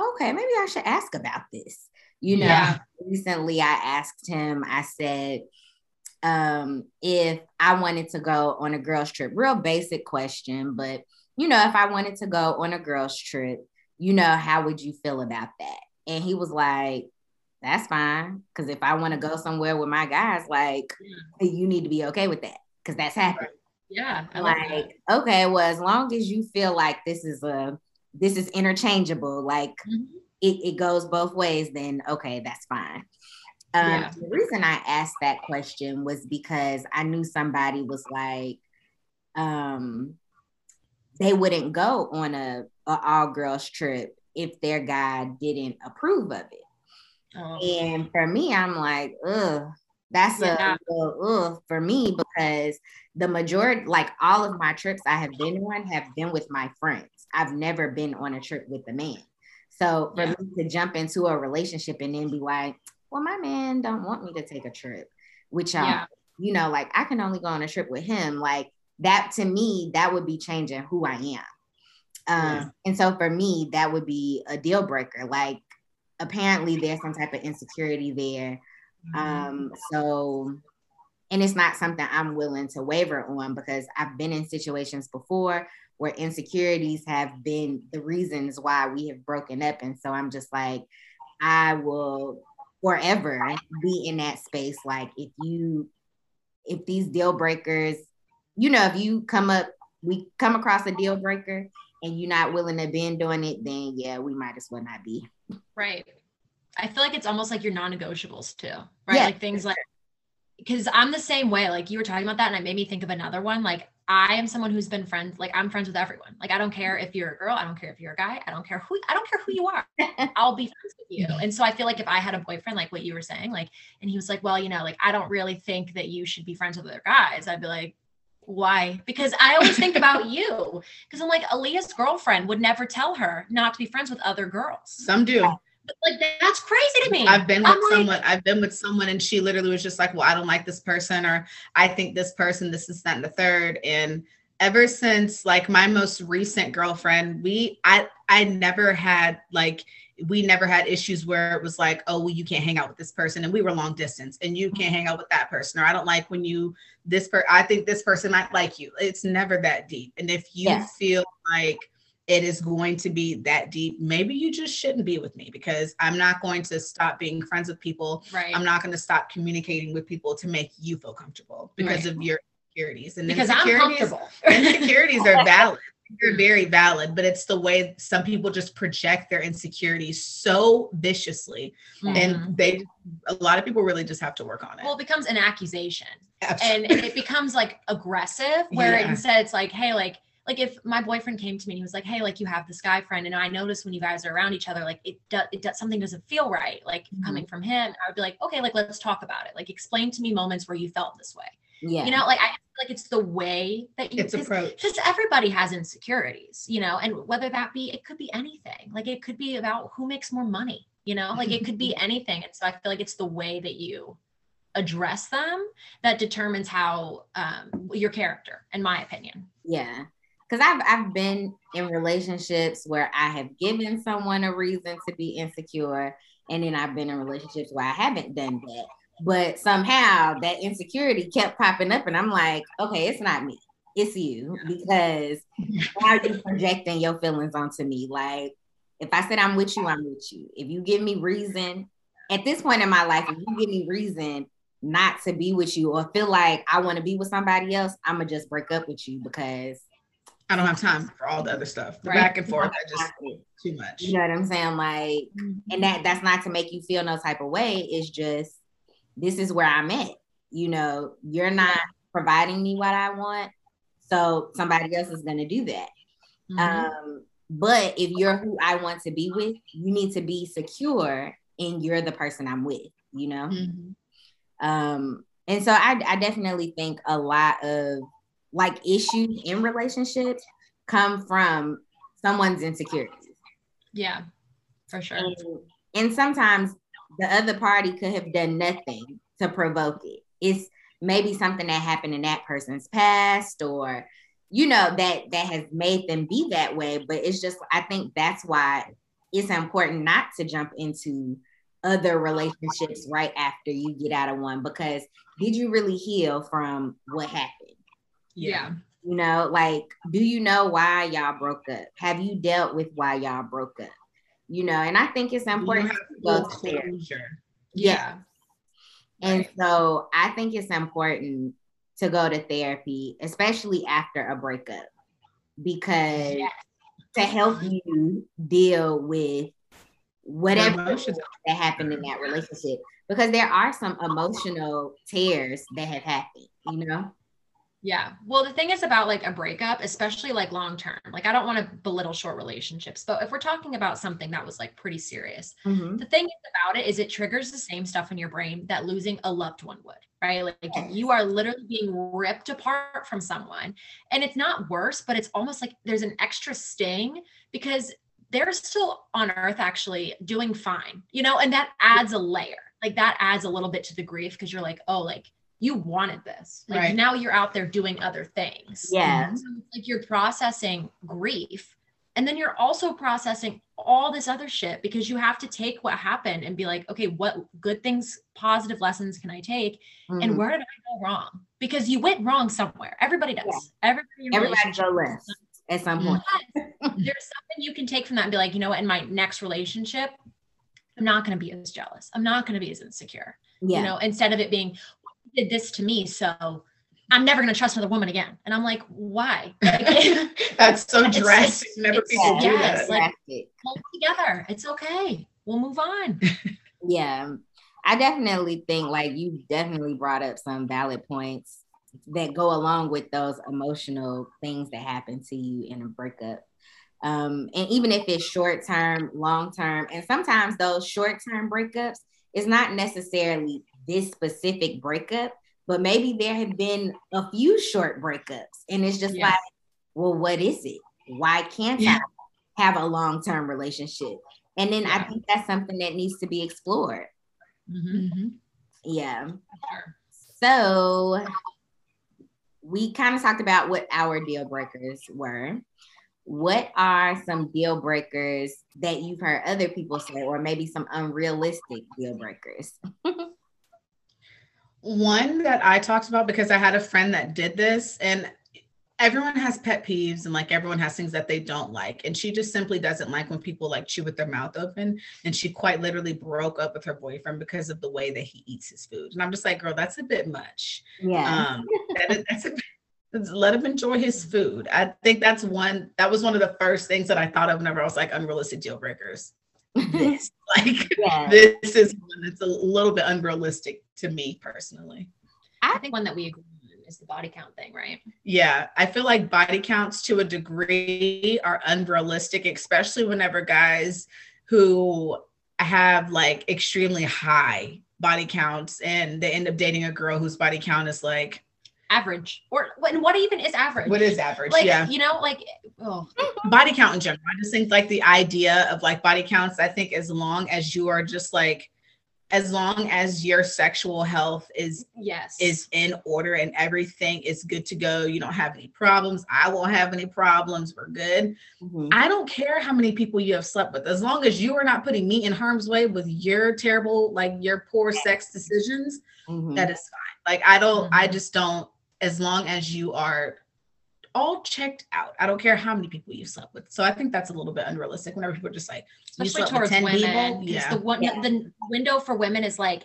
okay, maybe I should ask about this. You know, yeah. recently I asked him, I said, um, if I wanted to go on a girls' trip, real basic question, but you know, if I wanted to go on a girls' trip, you know, how would you feel about that? And he was like, that's fine. Cause if I want to go somewhere with my guys, like yeah. you need to be okay with that. Cause that's happening. Yeah. I like, okay, well, as long as you feel like this is a this is interchangeable, like mm-hmm. it, it goes both ways, then okay, that's fine. Um, yeah. the reason I asked that question was because I knew somebody was like, um, they wouldn't go on a, a all girls trip if their guy didn't approve of it. Oh. And for me, I'm like, ugh, that's yeah. a, a ugh for me because the majority, like all of my trips I have been on, have been with my friends. I've never been on a trip with a man. So for yeah. me to jump into a relationship and then be like, well, my man don't want me to take a trip, which um, yeah. you know, like I can only go on a trip with him. Like that to me, that would be changing who I am. Um, yeah. and so for me, that would be a deal breaker. Like apparently there's some type of insecurity there. Mm-hmm. Um, so, and it's not something I'm willing to waver on because I've been in situations before where insecurities have been the reasons why we have broken up. And so I'm just like, I will forever be in that space. Like, if you, if these deal breakers, you know, if you come up, we come across a deal breaker and you're not willing to bend on it, then yeah, we might as well not be. Right. I feel like it's almost like your non-negotiables too, right? Yeah. Like things like because I'm the same way. Like you were talking about that, and it made me think of another one. Like I am someone who's been friends. Like I'm friends with everyone. Like I don't care if you're a girl. I don't care if you're a guy. I don't care who. I don't care who you are. I'll be friends with you. And so I feel like if I had a boyfriend, like what you were saying, like, and he was like, well, you know, like I don't really think that you should be friends with other guys. I'd be like, why? Because I always think about you. Because I'm like, Aaliyah's girlfriend would never tell her not to be friends with other girls. Some do. But like that's crazy to me. I've been with I'm someone, like, I've been with someone, and she literally was just like, Well, I don't like this person, or I think this person, this is that and the third. And ever since like my most recent girlfriend, we I I never had like we never had issues where it was like, oh, well, you can't hang out with this person, and we were long distance, and you can't hang out with that person, or I don't like when you this per I think this person might like you. It's never that deep. And if you feel like it is going to be that deep, maybe you just shouldn't be with me because I'm not going to stop being friends with people. Right. I'm not going to stop communicating with people to make you feel comfortable because Right. of your insecurities. And because I'm insecurities, comfortable. insecurities are valid. They're very valid, but it's the way some people just project their insecurities so viciously. Mhm. And they, a lot of people really just have to work on it. well, it becomes an accusation. Absolutely. and it becomes like aggressive where Yeah. instead it's like hey like like if my boyfriend came to me and he was like hey like you have this guy friend and i notice when you guys are around each other like it does it does something doesn't feel right like Mhm. coming from him i would be like okay like let's talk about it like explain to me moments where you felt this way Yeah. you know like i feel like it's the way that you it's approach. just everybody has insecurities you know and whether that be it could be anything like it could be about who makes more money you know like it could be anything and so i feel like it's the way that you address them that determines how um, your character in my opinion Yeah. Cause I've I've been in relationships where I have given someone a reason to be insecure. And then I've been in relationships where I haven't done that. But somehow that insecurity kept popping up. And I'm like, okay, it's not me. It's you. Because now you're projecting your feelings onto me. Like if I said I'm with you, I'm with you. If you give me reason at this point in my life, if you give me reason not to be with you or feel like I want to be with somebody else, I'm gonna just break up with you because I don't have time for all the other stuff. The Right. back and forth, I just too much. you know what I'm saying? Like, and that that's not to make you feel no type of way. It's just this is where I'm at. You know, you're not providing me what I want, so somebody else is gonna do that. Mhm. Um, but if you're who I want to be with, you need to be secure and you're the person I'm with, you know? Mhm. Um, and so I, I definitely think a lot of like issues in relationships come from someone's insecurities. yeah for sure And, and sometimes the other party could have done nothing to provoke it. It's maybe something that happened in that person's past or you know that that has made them be that way. But it's just i think that's why it's important not to jump into other relationships right after you get out of one. Because did you really heal from what happened? Yeah. You know like do you know why y'all broke up? Have you dealt with why y'all broke up you know and i think it's important to go to therapy. yeah And so I think it's important to go to therapy, especially after a breakup, because Yes. to help you deal with whatever emotions. that happened in that relationship. Because there are some emotional tears that have happened, you know? Yeah. Well, the thing is about like a breakup, especially like long term, like I don't want to belittle short relationships, but if we're talking about something that was like pretty serious, Mhm. the thing about it is it triggers the same stuff in your brain that losing a loved one would, right? Like, like, you are literally being ripped apart from someone. And it's not worse, but it's almost like there's an extra sting because they're still on earth actually doing fine, you know, and that adds a layer. Like that adds a little bit to the grief because you're like, oh, like you wanted this. Like Right. now you're out there doing other things. Yeah. So like you're processing grief and then you're also processing all this other shit because you have to take what happened and be like, okay, what good things, positive lessons can I take? And Mhm. where did I go wrong? Because you went wrong somewhere. Everybody does. Yeah. Everybody, in Everybody relationship- go left at some point. There's something you can take from that and be like, you know what, in my next relationship, I'm not going to be as jealous. I'm not going to be as insecure. Yeah. You know, instead of it being, "You did this to me, so I'm never going to trust another woman again. And I'm like, why? Like, That's so It's- drastic. it's- Never it's- people do yes, that. like- Drastic. pull together. It's okay. We'll move on. Yeah, I definitely think like you definitely brought up some valid points that go along with those emotional things that happen to you in a breakup. Um, and even if it's short term, long term, and sometimes those short term breakups is not necessarily this specific breakup, but maybe there have been a few short breakups, and it's just Yeah. like, well, what is it? Why can't Yeah. I have a long term relationship? And then I think that's something that needs to be explored. Mhm, Mhm. Yeah. sure. So we kind of talked about what our deal breakers were. What are some deal breakers that you've heard other people say, or maybe some unrealistic deal breakers? One that I talked about because I had a friend that did this, and everyone has pet peeves and like everyone has things that they don't like and she just simply doesn't like when people like chew with their mouth open and she quite literally broke up with her boyfriend because of the way that he eats his food and i'm just like girl that's a bit much. Yeah. um that, that's a let him enjoy his food. I think that's one that was one of the first things that i thought of whenever i was like unrealistic deal breakers this like yeah. this is one that's a little bit unrealistic to me personally I think one that we agree on is the body count thing, right? Yeah, I feel like body counts to a degree are unrealistic, especially whenever guys who have like extremely high body counts and they end up dating a girl whose body count is like Average. Or and what even is average? what is average? like yeah, you know, like oh body count in general. I just think like the idea of like body counts, I think as long as you are just like as long as your sexual health is yes. is in order and everything is good to go. You don't have any problems. I won't have any problems. We're good. Mhm. I don't care how many people you have slept with, as long as you are not putting me in harm's way with your terrible, like your poor sex decisions, Mhm. that is fine. Like, I don't, I Mhm. just don't, as long as you are all checked out, I don't care how many people you slept with. So I think that's a little bit unrealistic whenever people are just like, you especially slept with towards 10 women. people. 'cause Yeah. The one Yeah. the window for women is like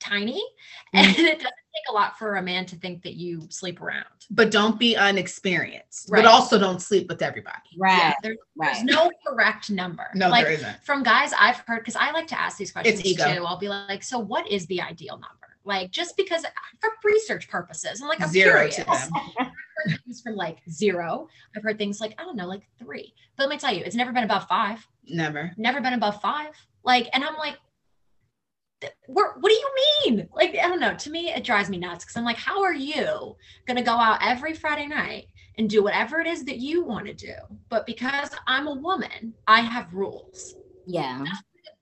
tiny Mm. and it doesn't take a lot for a man to think that you sleep around. But don't be unexperienced, Right. but also don't sleep with everybody. Right. Yeah, there- there's right. no correct number. No, like there isn't. from guys I've heard, because I like to ask these questions too. ego. I'll be like, so what is the ideal number? Like, just because uh, for research purposes, I'm like, I'm Zero curious. to them. I've heard things from like zero. I've heard things like, I don't know, like three. But let me tell you, it's never been above five. Never. Never been above five. Like, and I'm like, what, what do you mean? Like, I don't know. To me, it drives me nuts because I'm like, how are you going to go out every Friday night and do whatever it is that you want to do? But because I'm a woman, I have rules. Yeah. The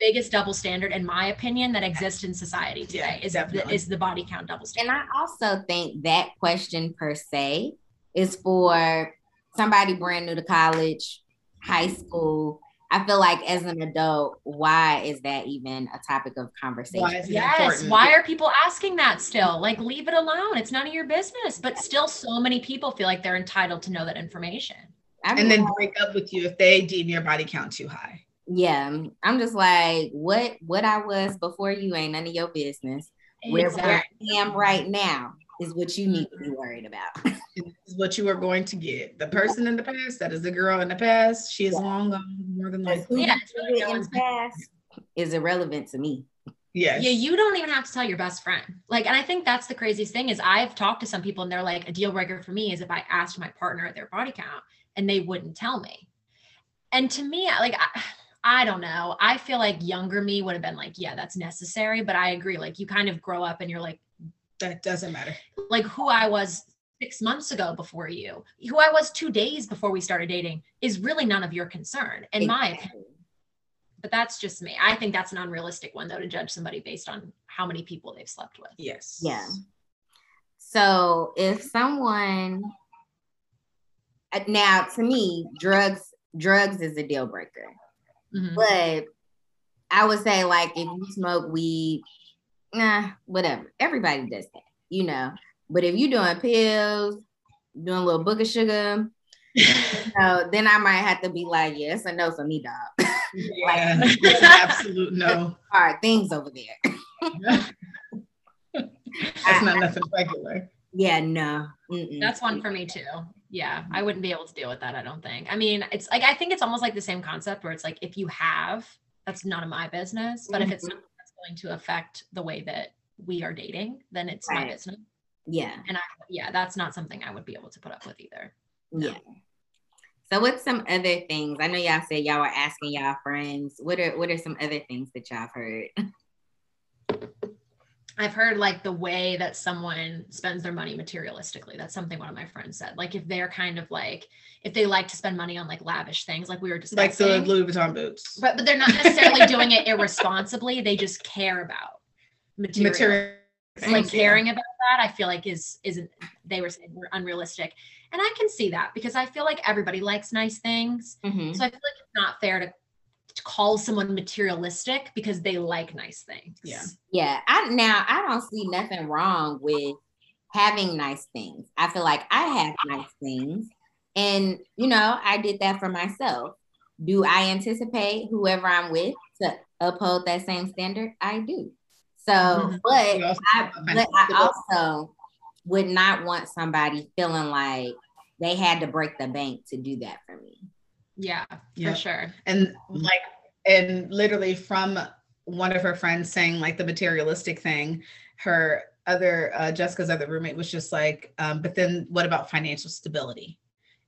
biggest double standard, in my opinion, that exists in society today Yeah, is, the, is the body count double standard. And. I also think that question per se is for somebody brand new to college, high mm-hmm. school. I feel like as an adult, why is that even a topic of conversation? Why Yes. important? Why are people asking that still? Like, leave it alone. It's none of your business. But still, so many people feel like they're entitled to know that information. I and then break up with you if they deem your body count too high. Yeah, um, I'm just like, what what I was before you ain't none of your business. Where, where I am right now is what you need to be worried about. Is what you are going to get. The person in the past, that is the girl in the past, she is Yeah. long gone, more than Because likely. who Yeah, really in the past is irrelevant to me. Yes. Yeah, you don't even have to tell your best friend. Like, and I think that's the craziest thing is I've talked to some people and they're like, a deal breaker for me is if I asked my partner their body count and they wouldn't tell me. And to me, I- like, I, I don't know. I feel like younger me would have been like, yeah, that's necessary. But I agree. Like, you kind of grow up and you're like, that doesn't matter. like who I was six months ago before you, who I was two days before we started dating is really none of your concern, in my opinion. But that's just me. I think that's an unrealistic one, though, to judge somebody based on how many people they've slept with. Yes. Yeah. So if someone uh, now to me, drugs drugs is a deal breaker. Mhm. But I would say like if you smoke weed, nah, whatever. Everybody does that, you know. But if you're doing pills, doing a little book of sugar, so then I might have to be like, yeah, it's a no for me, dog. Yeah. It's an absolute no. Hard things over there. That's not nothing regular. Yeah, no. Mm-mm. That's one for me too. Yeah, mm-hmm. I wouldn't be able to deal with that. I don't think. I mean, it's like I think it's almost like the same concept where it's like if you have, that's none of my business. But if it's mm-hmm. something that's going to affect the way that we are dating, then it's my business. Yeah, And I, yeah, that's not something I would be able to put up with either. yeah. So what's some other things? I know y'all said y'all were asking y'all friends. What are what are some other things that y'all have heard? I've heard like the way that someone spends their money materialistically. That's something one of my friends said. Like if they're kind of like, if they like to spend money on like lavish things, like we were discussing, Like the Louis Vuitton boots. but but they're not necessarily doing it irresponsibly. They just care about material. Material. like caring about that, I feel like is isn't they were saying were unrealistic, and I can see that because I feel like everybody likes nice things. Mhm. So I feel like it's not fair to call someone materialistic because they like nice things. Yeah. Yeah, I now I don't see nothing wrong with having nice things. I feel like I have nice things. And, you know, I did that for myself. Do I anticipate whoever I'm with to uphold that same standard? I do. So, mm-hmm. but, I, but I also would not want somebody feeling like they had to break the bank to do that for me. Yeah, for sure. And like, and literally from one of her friends saying like the materialistic thing, her other uh, Jessica's other roommate was just like, um, but then what about financial stability?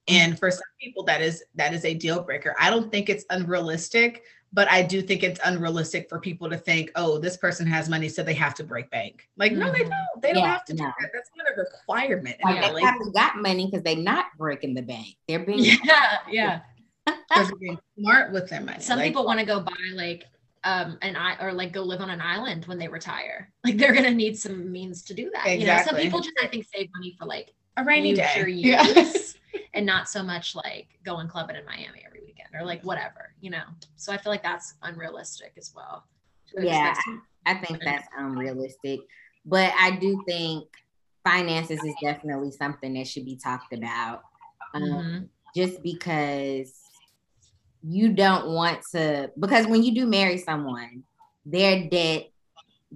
And for some people, that is that is a deal breaker. I don't think it's unrealistic, but I do think it's unrealistic for people to think, oh, this person has money, so they have to break bank. Like, mm-hmm. no, they mm-hmm. don't. They don't have to no. do that. That's not a requirement. Like, they probably got money because they're not breaking the bank. They're being yeah, yeah. They're being smart with their money. Some like, people want to go buy like um an i or like go live on an island when they retire. Like they're gonna need some means to do that. Exactly. You know, some people just I think save money for like a rainy day. Use yeah. and not so much like going clubbing in Miami every weekend or like whatever, you know. So I feel like that's unrealistic as well. Yeah, I think that's unrealistic. But I do think finances is definitely something that should be talked about. Um, mm-hmm. Just because you don't want to, because when you do marry someone, their debt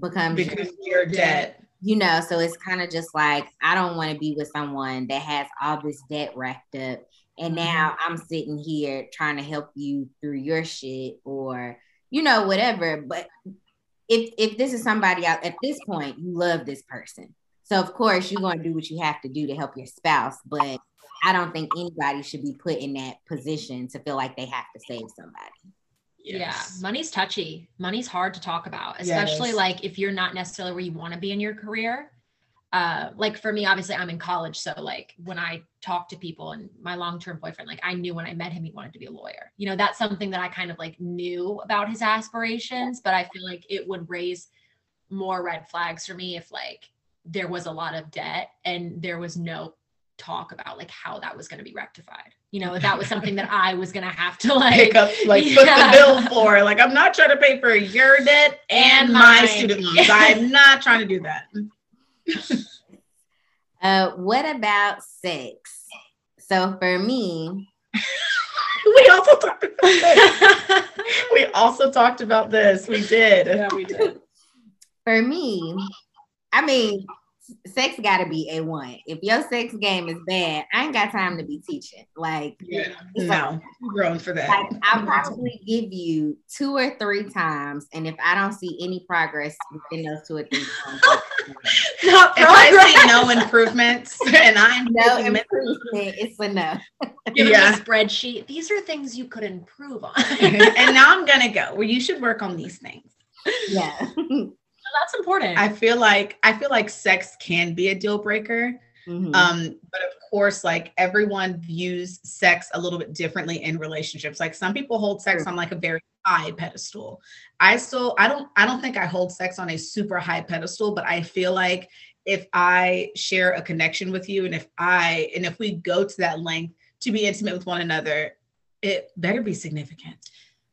becomes because your debt you know, so it's kind of just like I don't want to be with someone that has all this debt racked up. And mm-hmm. now I'm sitting here trying to help you through your shit or, you know, whatever. But if if this is somebody out at this point, you love this person. So of course you're gonna do what you have to do to help your spouse. But I don't think anybody should be put in that position to feel like they have to save somebody. Yes. Yeah, money's touchy. Money's hard to talk about, especially yes. like if you're not necessarily where you want to be in your career. Uh, like for me, obviously, I'm in college, so like when I talk to people and my long-term boyfriend, like I knew when I met him he wanted to be a lawyer. You know, that's something that I kind of like knew about his aspirations, but I feel like it would raise more red flags for me if like there was a lot of debt and there was no talk about like how that was going to be rectified. You know, that was something that I was going to have to like pick up, like yeah. put the bill for. Like, I'm not trying to pay for your debt and, and my student loans. I'm not trying to do that. uh, what about sex? So for me, we also talked about this. we also talked about this. We did. Yeah, we did. For me, I mean, sex got to be a one. If your sex game is bad, I ain't got time to be teaching. Like, yeah, no, like, grown for that. Like, I'll probably give you two or three times, and if I don't see any progress within those two or three times, no if I see no improvements, and I'm no improvement, it's a no. Give yeah. a spreadsheet. These are things you could improve on. and now I'm gonna go. Well, you should work on these things. Yeah that's important. I feel like I feel like sex can be a deal breaker. Mm-hmm. Um, but of course, like everyone views sex a little bit differently in relationships. Like some people hold sex on like a very high pedestal. I still I don't I don't think I hold sex on a super high pedestal, but I feel like if I share a connection with you and if I and if we go to that length to be intimate with one another, it better be significant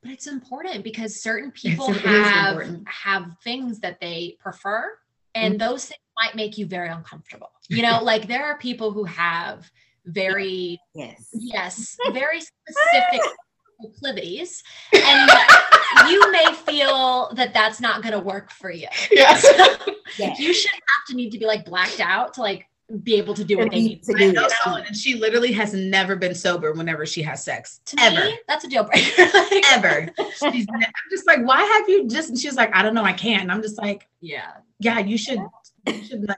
but it's important because certain people have have things that they prefer and mm-hmm. those things might make you very uncomfortable you know like there are people who have very yes yes very specific proclivities and you may feel that that's not going to work for you yes. So yes. you should have to need to be like blacked out to like be able to do what they need to do. know someone, and she literally has never been sober whenever she has sex. To ever. Me, that's a deal breaker. like, ever. She's I'm just like, why have you just? And she's like, I don't know, I can't. And I'm just like, yeah, yeah, you should. You should not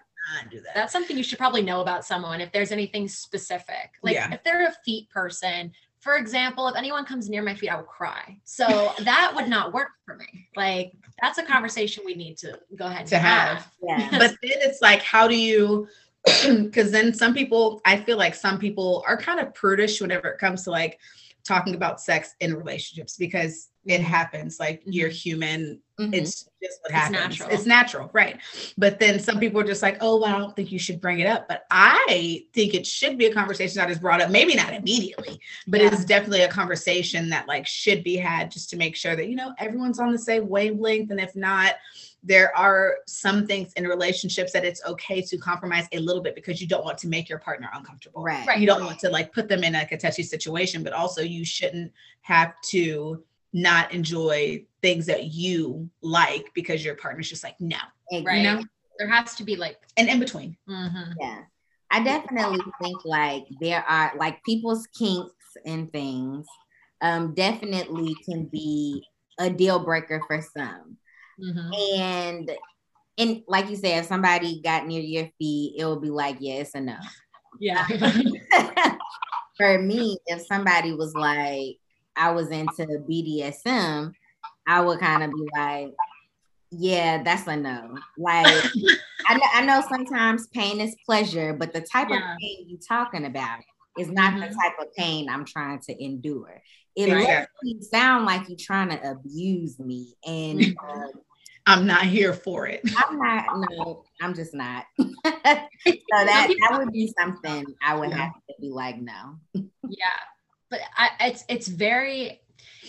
do that. That's something you should probably know about someone if there's anything specific. Like yeah. if they're a feet person, for example, if anyone comes near my feet, I will cry. So that would not work for me. Like that's a conversation we need to go ahead to have. have. Yeah. But then it's like, how do you? because then some people i feel like some people are kind of prudish whenever it comes to like talking about sex in relationships because it mm-hmm. happens like you're human mm-hmm. it's just what happens it's natural. it's natural right but then some people are just like oh well, i don't think you should bring it up but i think it should be a conversation that is brought up maybe not immediately but yeah. it's definitely a conversation that like should be had just to make sure that you know everyone's on the same wavelength and if not there are some things in relationships that it's okay to compromise a little bit because you don't want to make your partner uncomfortable. Right. Right. You don't want to like put them in like a touchy situation, but also you shouldn't have to not enjoy things that you like because your partner's just like no. Right. You know? There has to be like, an in between. mhm. Yeah. I definitely think like there are like people's kinks and things um definitely can be a deal breaker for some. Mhm. And and like you said, if somebody got near your feet, it would be like, yes or no. yeah. for me, if somebody was like, I was into BDSM, I would kind of be like, yeah, that's a no. Like, I know, I know sometimes pain is pleasure, but the type Yeah. of pain you're talking about is not the Mhm. type of pain I'm trying to endure. It me sound like you're trying to abuse me, and uh, I'm not here for it. I'm not. No, I'm just not. so that that would be something I would have to be like, no. yeah but I, it's it's very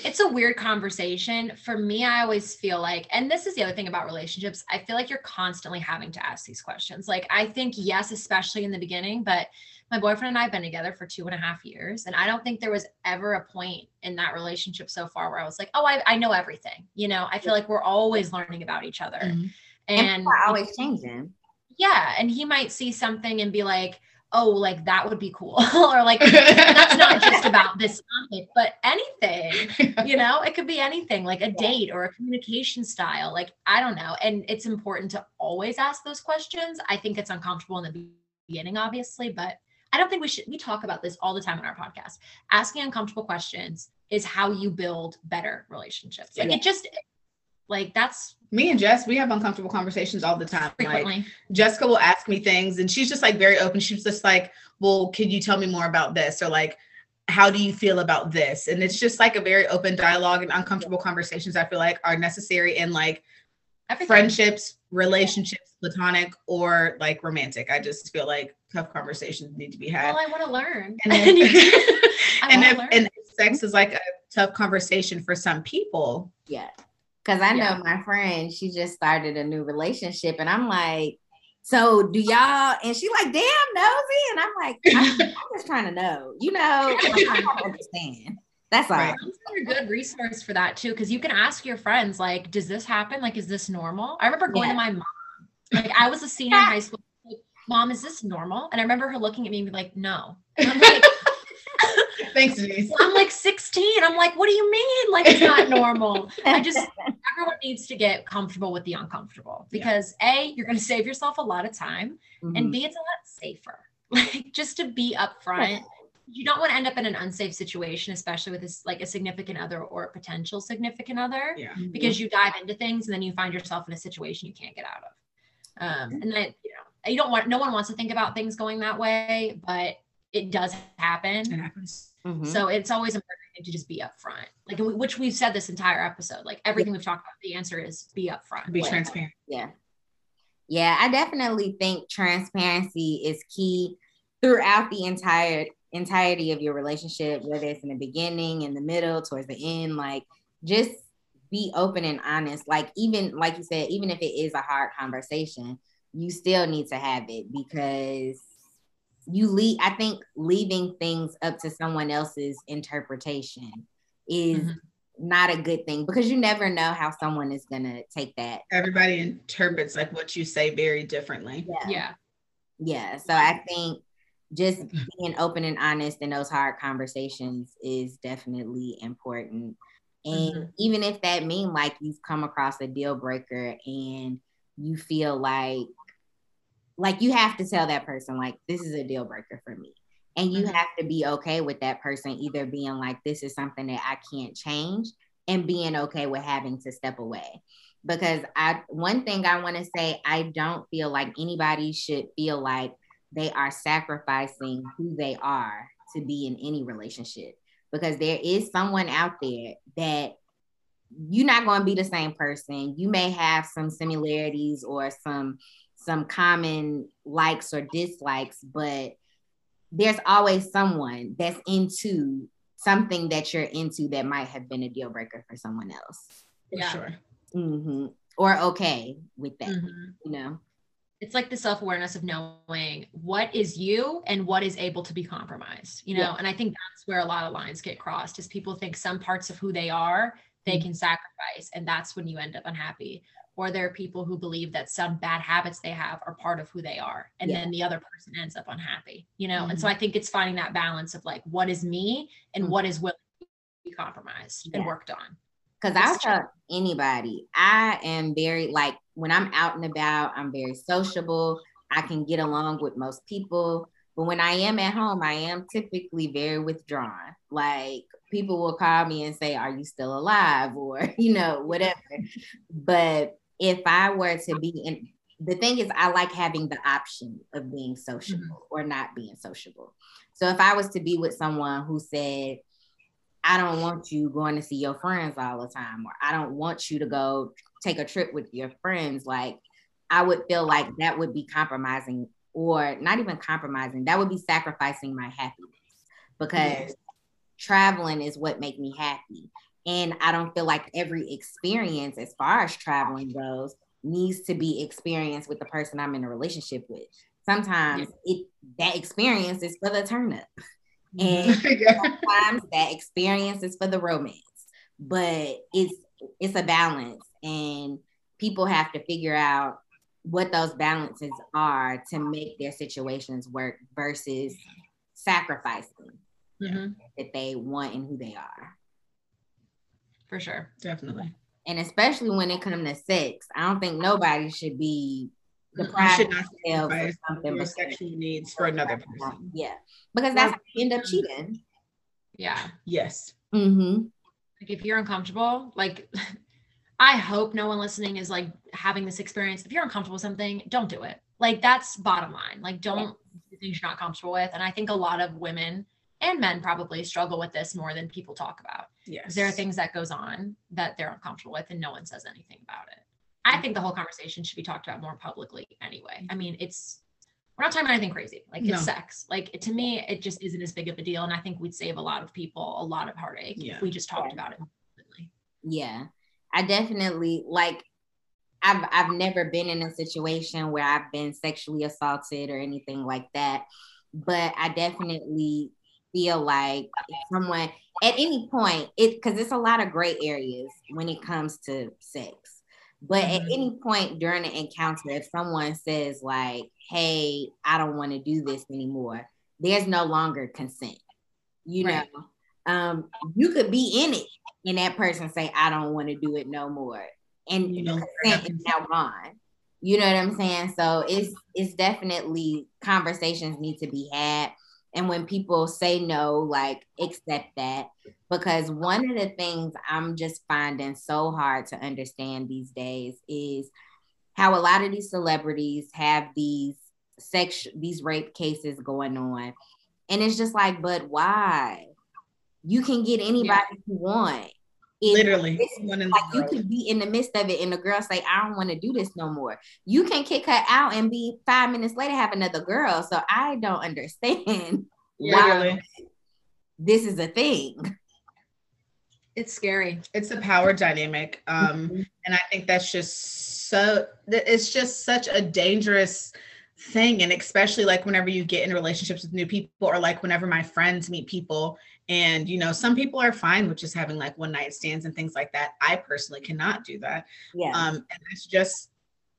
it's a weird conversation for me i always feel like and this is the other thing about relationships i feel like you're constantly having to ask these questions like i think yes especially in the beginning but my boyfriend and i have been together for two and a half years and i don't think there was ever a point in that relationship so far where i was like oh i, I know everything you know? I feel like we're always learning about each other. Mhm. And, and always changing. yeah and he might see something and be like oh like that would be cool or like that's not just about this topic but anything you know? It could be anything like a date or a communication style like i don't know and it's important to always ask those questions. I think it's uncomfortable in the beginning obviously but i don't think we should we talk about this all the time on our podcast asking uncomfortable questions is how you build better relationships like Yeah. it just like that's Me and Jess, we have uncomfortable conversations all the time. Like frequently Jessica will ask me things and she's just like very open. She's just like, Well, could you tell me more about this? Or like, how do you feel about this? And it's just like a very open dialogue and uncomfortable conversations I feel like are necessary in like everything. friendships, relationships, platonic or like romantic. I just feel like tough conversations need to be had. well i want to learn And then, I and if learn. and sex is like a tough conversation for some people. Yeah. Cause I know Yeah. my friend, she just started a new relationship, and I'm like, so do y'all? And she like, damn nosy, and I'm like, I'm, I'm just trying to know, you know, I'm trying to understand. That's all. Right. Friends are a good resource for that too, because you can ask your friends, like, does this happen? Like, is this normal? I remember going Yeah. to my mom, like, I was a senior in high school. Mom, is this normal? And I remember her looking at me and be like, no. And I'm like, Thanks, Denise. I'm like 16. I'm like, what do you mean? Like, it's not normal. I just, everyone needs to get comfortable with the uncomfortable because A, you're going to save yourself a lot of time. Mhm. And B, it's a lot safer. Like, just to be upfront you don't want to end up in an unsafe situation, especially with this like a significant other or a potential significant other, Yeah. because you dive into things and then you find yourself in a situation you can't get out of. Um, and then you know you don't want no one wants to think about things going that way, but it does happen It happen. happens. Mhm. So it's always important to just be upfront, like which we've said this entire episode. Like everything we've talked about, the answer is be upfront. Be Yeah. transparent. Yeah. Yeah, I definitely think transparency is key throughout the entire entirety of your relationship, whether it's in the beginning, in the middle, towards the end. Like, just be open and honest. Like, even like you said, even if it is a hard conversation, you still need to have it because you leave. I think leaving things up to someone else's interpretation is Mhm. not a good thing because you never know how someone is gonna take that Everybody interprets like what you say very differently. Yeah. Yeah. So I think just being open and honest in those hard conversations is definitely important. And Mhm. even if that mean like you've come across a deal breaker and you feel like like you have to tell that person like this is a deal breaker for me. And you Mhm. have to be okay with that person either being like this is something that I can't change and being okay with having to step away because I one thing I want to say I don't feel like anybody should feel like they are sacrificing who they are to be in any relationship because there is someone out there that you're not going to be the same person you may have some similarities or some some common likes or dislikes but there's always someone that's into something that you're into that might have been a deal breaker for someone else For Yeah. sure. hmm or okay with that, Mhm. you know? it's like the self-awareness of knowing what is you and what is able to be compromised you know Yeah. and i think that's where a lot of lines get crossed is people think some parts of who they are they Mhm. can sacrifice and that's when you end up unhappy or there are people who believe that some bad habits they have are part of who they are and Yeah. then the other person ends up unhappy you know and so i think it's finding that balance of like what is me and Mhm. what is willing to be compromised and worked on Because I'll tell anybody, I am very like when I'm out and about, I'm very sociable. I can get along with most people. But when I am at home, I am typically very withdrawn. Like people will call me and say, Are you still alive? Or, you know, whatever. but if I were to be in the thing is I like having the option of being sociable mm-hmm. or not being sociable. So if I was to be with someone who said, I don't want you going to see your friends all the time, or I don't want you to go take a trip with your friends. Like, I would feel like that would be compromising, or not even compromising, that would be sacrificing my happiness because Yes. traveling is what make me happy. And I don't feel like every experience, as far as traveling goes, needs to be experienced with the person I'm in a relationship with. Sometimes it that experience is for the turn up. And Yeah. sometimes that experience is for the romance but it's it's a balance and people have to figure out what those balances are to make their situations work versus sacrificing Mhm. that they want and who they are for sure. Definitely. and especially when it comes to sex. I don't think nobody should be You deprived should not themselves sacrifice something your sexual needs for another person. yeah. Because that's how you end up cheating. Yeah. Yes. mm-hmm. like if you're uncomfortable like i hope no one listening is like having this experience. If you're uncomfortable with something don't do it. Like that's bottom line. Like don't do things you're not comfortable with. And i think a lot of women and men probably struggle with this more than people talk about Yes. 'Cause there are things that goes on that they're uncomfortable with and no one says anything about it i think the whole conversation should be talked about more publicly anyway i mean it's we're not talking about anything crazy like it's No. sex like to me it just isn't as big of a deal and i think we'd save a lot of people a lot of heartache Yeah. if we just talked about it openly. Yeah, I definitely like. I've I've never been in a situation where I've been sexually assaulted or anything like that, but I definitely feel like someone at any point it because it's a lot of gray areas when it comes to sex. But at Mhm. any point during the encounter, if someone says like, "Hey, I don't want to do this anymore," there's no longer consent. You Right. know, um, you could be in it and that person say, I don't want to do it no more. And You know, consent is now gone. You know what I'm saying? So it's it's definitely conversations need to be had. And when people say no, like accept that. Because one of the things I'm just finding so hard to understand these days is how a lot of these celebrities have these sex these rape cases going on. And it's just like, but why? You can get anybody you want. If- Literally. in like you world. could be in the midst of it and the girl say i don't want to do this no more you can kick her out and be five minutes later have another girl so i don't understand Literally. why this is a thing It's scary. It's a power dynamic. Um, and I think that's just so it's just such a dangerous thing. And especially like whenever you get in relationships with new people, or like whenever my friends meet people, and you know, some people are fine with just having like one night stands and things like that. I personally cannot do that. yeah. Um and that's just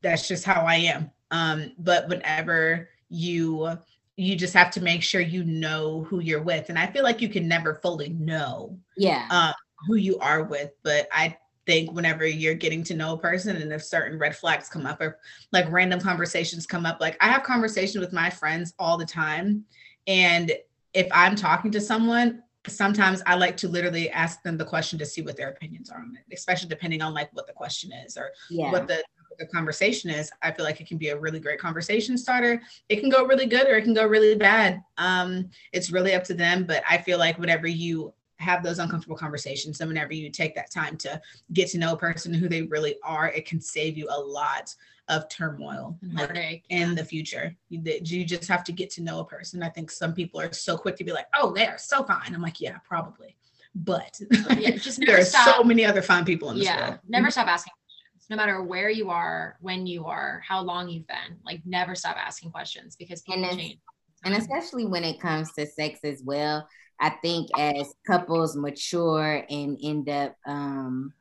that's just how i am. Um but whenever you you just have to make sure you know who you're with. And i feel like you can never fully know yeah. um who you are with. But i think whenever you're getting to know a person and if certain red flags come up or like random conversations come up like i have conversations with my friends all the time. And if i'm talking to someone sometimes i like to literally ask them the question to see what their opinions are on it especially depending on like what the question is or yeah. what the, the conversation is. I feel like it can be a really great conversation starter. It can go really good or it can go really bad. Um it's really up to them but i feel like whenever you have those uncomfortable conversations and whenever you take that time to get to know a person who they really are it can save you a lot of turmoil mm-hmm. like, Heartache. in the future you, that you just have to get to know a person i think some people are so quick to be like oh they are so fine i'm like yeah probably but oh, yeah, just there are stop. so many other fine people in this yeah, world never mm-hmm. stop asking questions. no matter where you are, when you are, how long you've been. Like never stop asking questions because people And change. and especially when it comes to sex as well i think as couples mature and end up um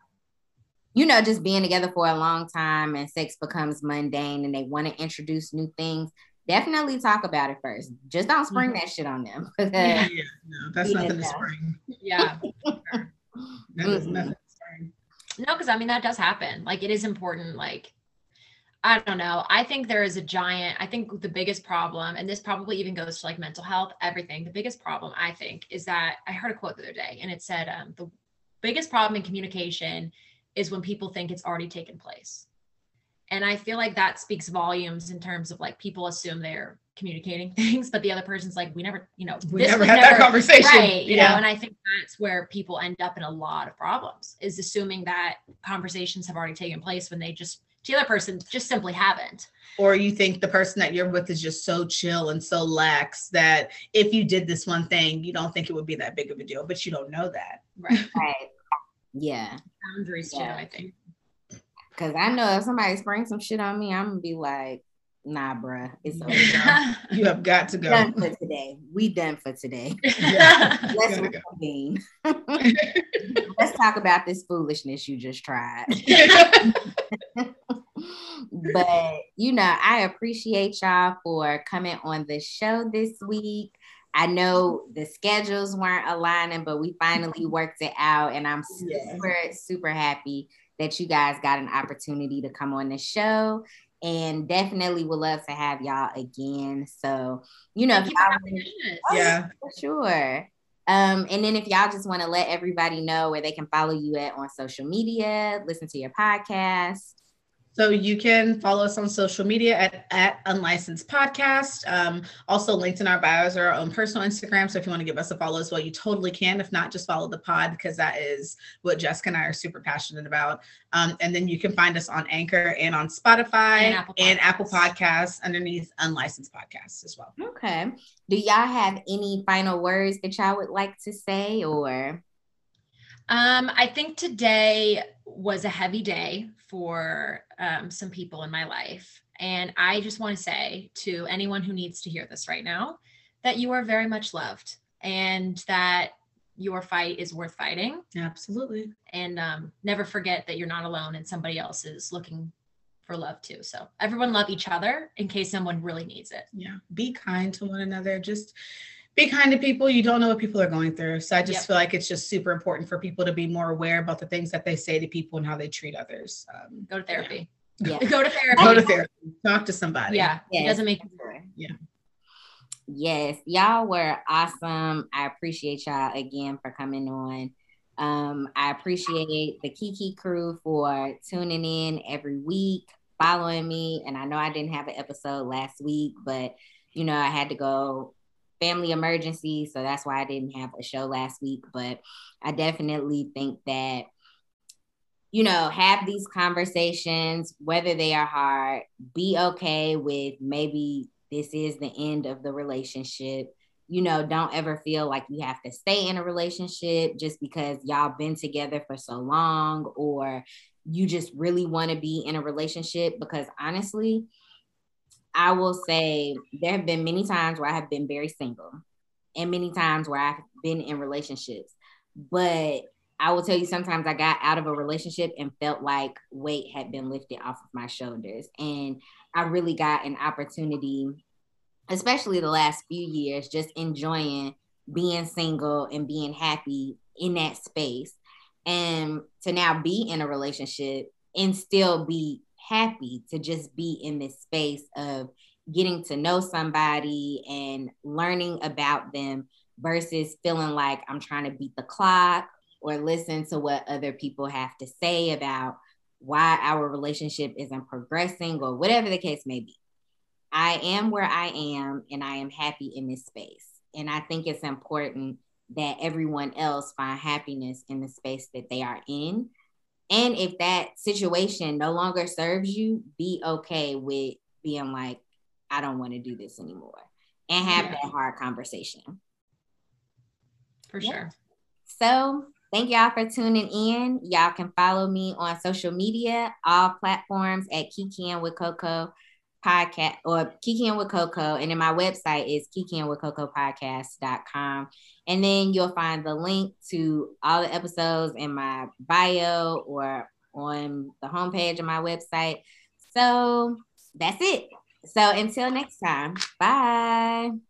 you know just being together for a long time and sex becomes mundane and they want to introduce new things definitely talk about it first just don't spring that shit on them Yeah. Yeah, no, that's Yeah. nothing to spring. Yeah. That is Mm-mm. nothing to spring. No, because I mean that does happen. Like it is important. Like I don't know. I think there is a giant. I think the biggest problem, and this probably even goes to like mental health, everything. The biggest problem I think is that I heard a quote the other day, and it said um, the biggest problem in communication is when people think it's already taken place. And I feel like that speaks volumes in terms of like people assume they're communicating things, but the other person's like, we never, you know, We never had that conversation. right you yeah. know and i think that's where people end up in a lot of problems is assuming that conversations have already taken place when they just the other person just simply haven't or you think the person that you're with is just so chill and so lax that if you did this one thing, you don't think it would be that big of a deal, but you don't know that. right right. yeah boundaries Yeah. too i think because i know if somebody springs some shit on me i'm gonna be like nah bruh it's over You have got to go. done for today we done for today Yeah. let's go. reconvene let's talk about this foolishness you just tried but you know, I appreciate y'all for coming on the show this week. I know the schedules weren't aligning, but we finally worked it out, and I'm Yeah. super, super happy that you guys got an opportunity to come on the show. And definitely would love to have y'all again. So, you know, Thank if you y'all, having yeah. for sure. Um, and then if y'all just want to let everybody know where they can follow you at on social media, listen to your podcast. So you can follow us on social media at, at Unlicensed Podcast. Um, also linked in our bios are our own personal Instagram. So if you want to give us a follow as well, you totally can. If not, just follow the pod because that is what Jessica and I are super passionate about. Um, and then you can find us on Anchor and on Spotify And and Apple Apple, Podcasts. Podcasts underneath Unlicensed Podcasts as well. Okay. Do y'all have any final words that y'all would like to say or Um, I think today was a heavy day for um, some people in my life. And I just want to say to anyone who needs to hear this right now that you are very much loved and that your fight is worth fighting. Absolutely. And um, never forget that you're not alone and somebody else is looking for love too. So everyone love each other in case someone really needs it. Yeah. Be kind to one another. Just be kind to people. You don't know what people are going through. So I just Yep. feel like it's just super important for people to be more aware about the things that they say to people and how they treat others. Um, Go to therapy. yeah. Go to therapy. Go to therapy. Talk to somebody. Yeah. It doesn't make Sure. Yeah. Yes, y'all were awesome. I appreciate y'all again for coming on. Um, I appreciate the Kiki crew for tuning in every week, following me. And I know I didn't have an episode last week, but you know, I had to go family emergency, so that's why I didn't have a show last week. But I definitely think that you know, have these conversations, whether they are hard, be okay with maybe this is the end of the relationship. You know, don't ever feel like you have to stay in a relationship just because y'all been together for so long or you just really want to be in a relationship because honestly, I will say there have been many times where I have been very single and many times where I've been in relationships. But I will tell you, sometimes I got out of a relationship and felt like weight had been lifted off of my shoulders. And I really got an opportunity, especially the last few years, just enjoying being single and being happy in that space. And to now be in a relationship and still be happy to just be in this space of getting to know somebody and learning about them versus feeling like I'm trying to beat the clock or listen to what other people have to say about why our relationship isn't progressing or whatever the case may be. I am where I am and I am happy in this space. And I think it's important that everyone else find happiness in the space that they are in. And if that situation no longer serves you, be okay with being like, I don't want to do this anymore and have Yeah. that hard conversation. for Yeah. sure. So thank y'all for tuning in. Y'all can follow me on social media, all platforms at Kikiing with Coco podcast or Kikiing with Coco. And then my website is kikiingwithcocopodcast.com. And then you'll find the link to all the episodes in my bio or on the homepage of my website. So that's it. So until next time, bye.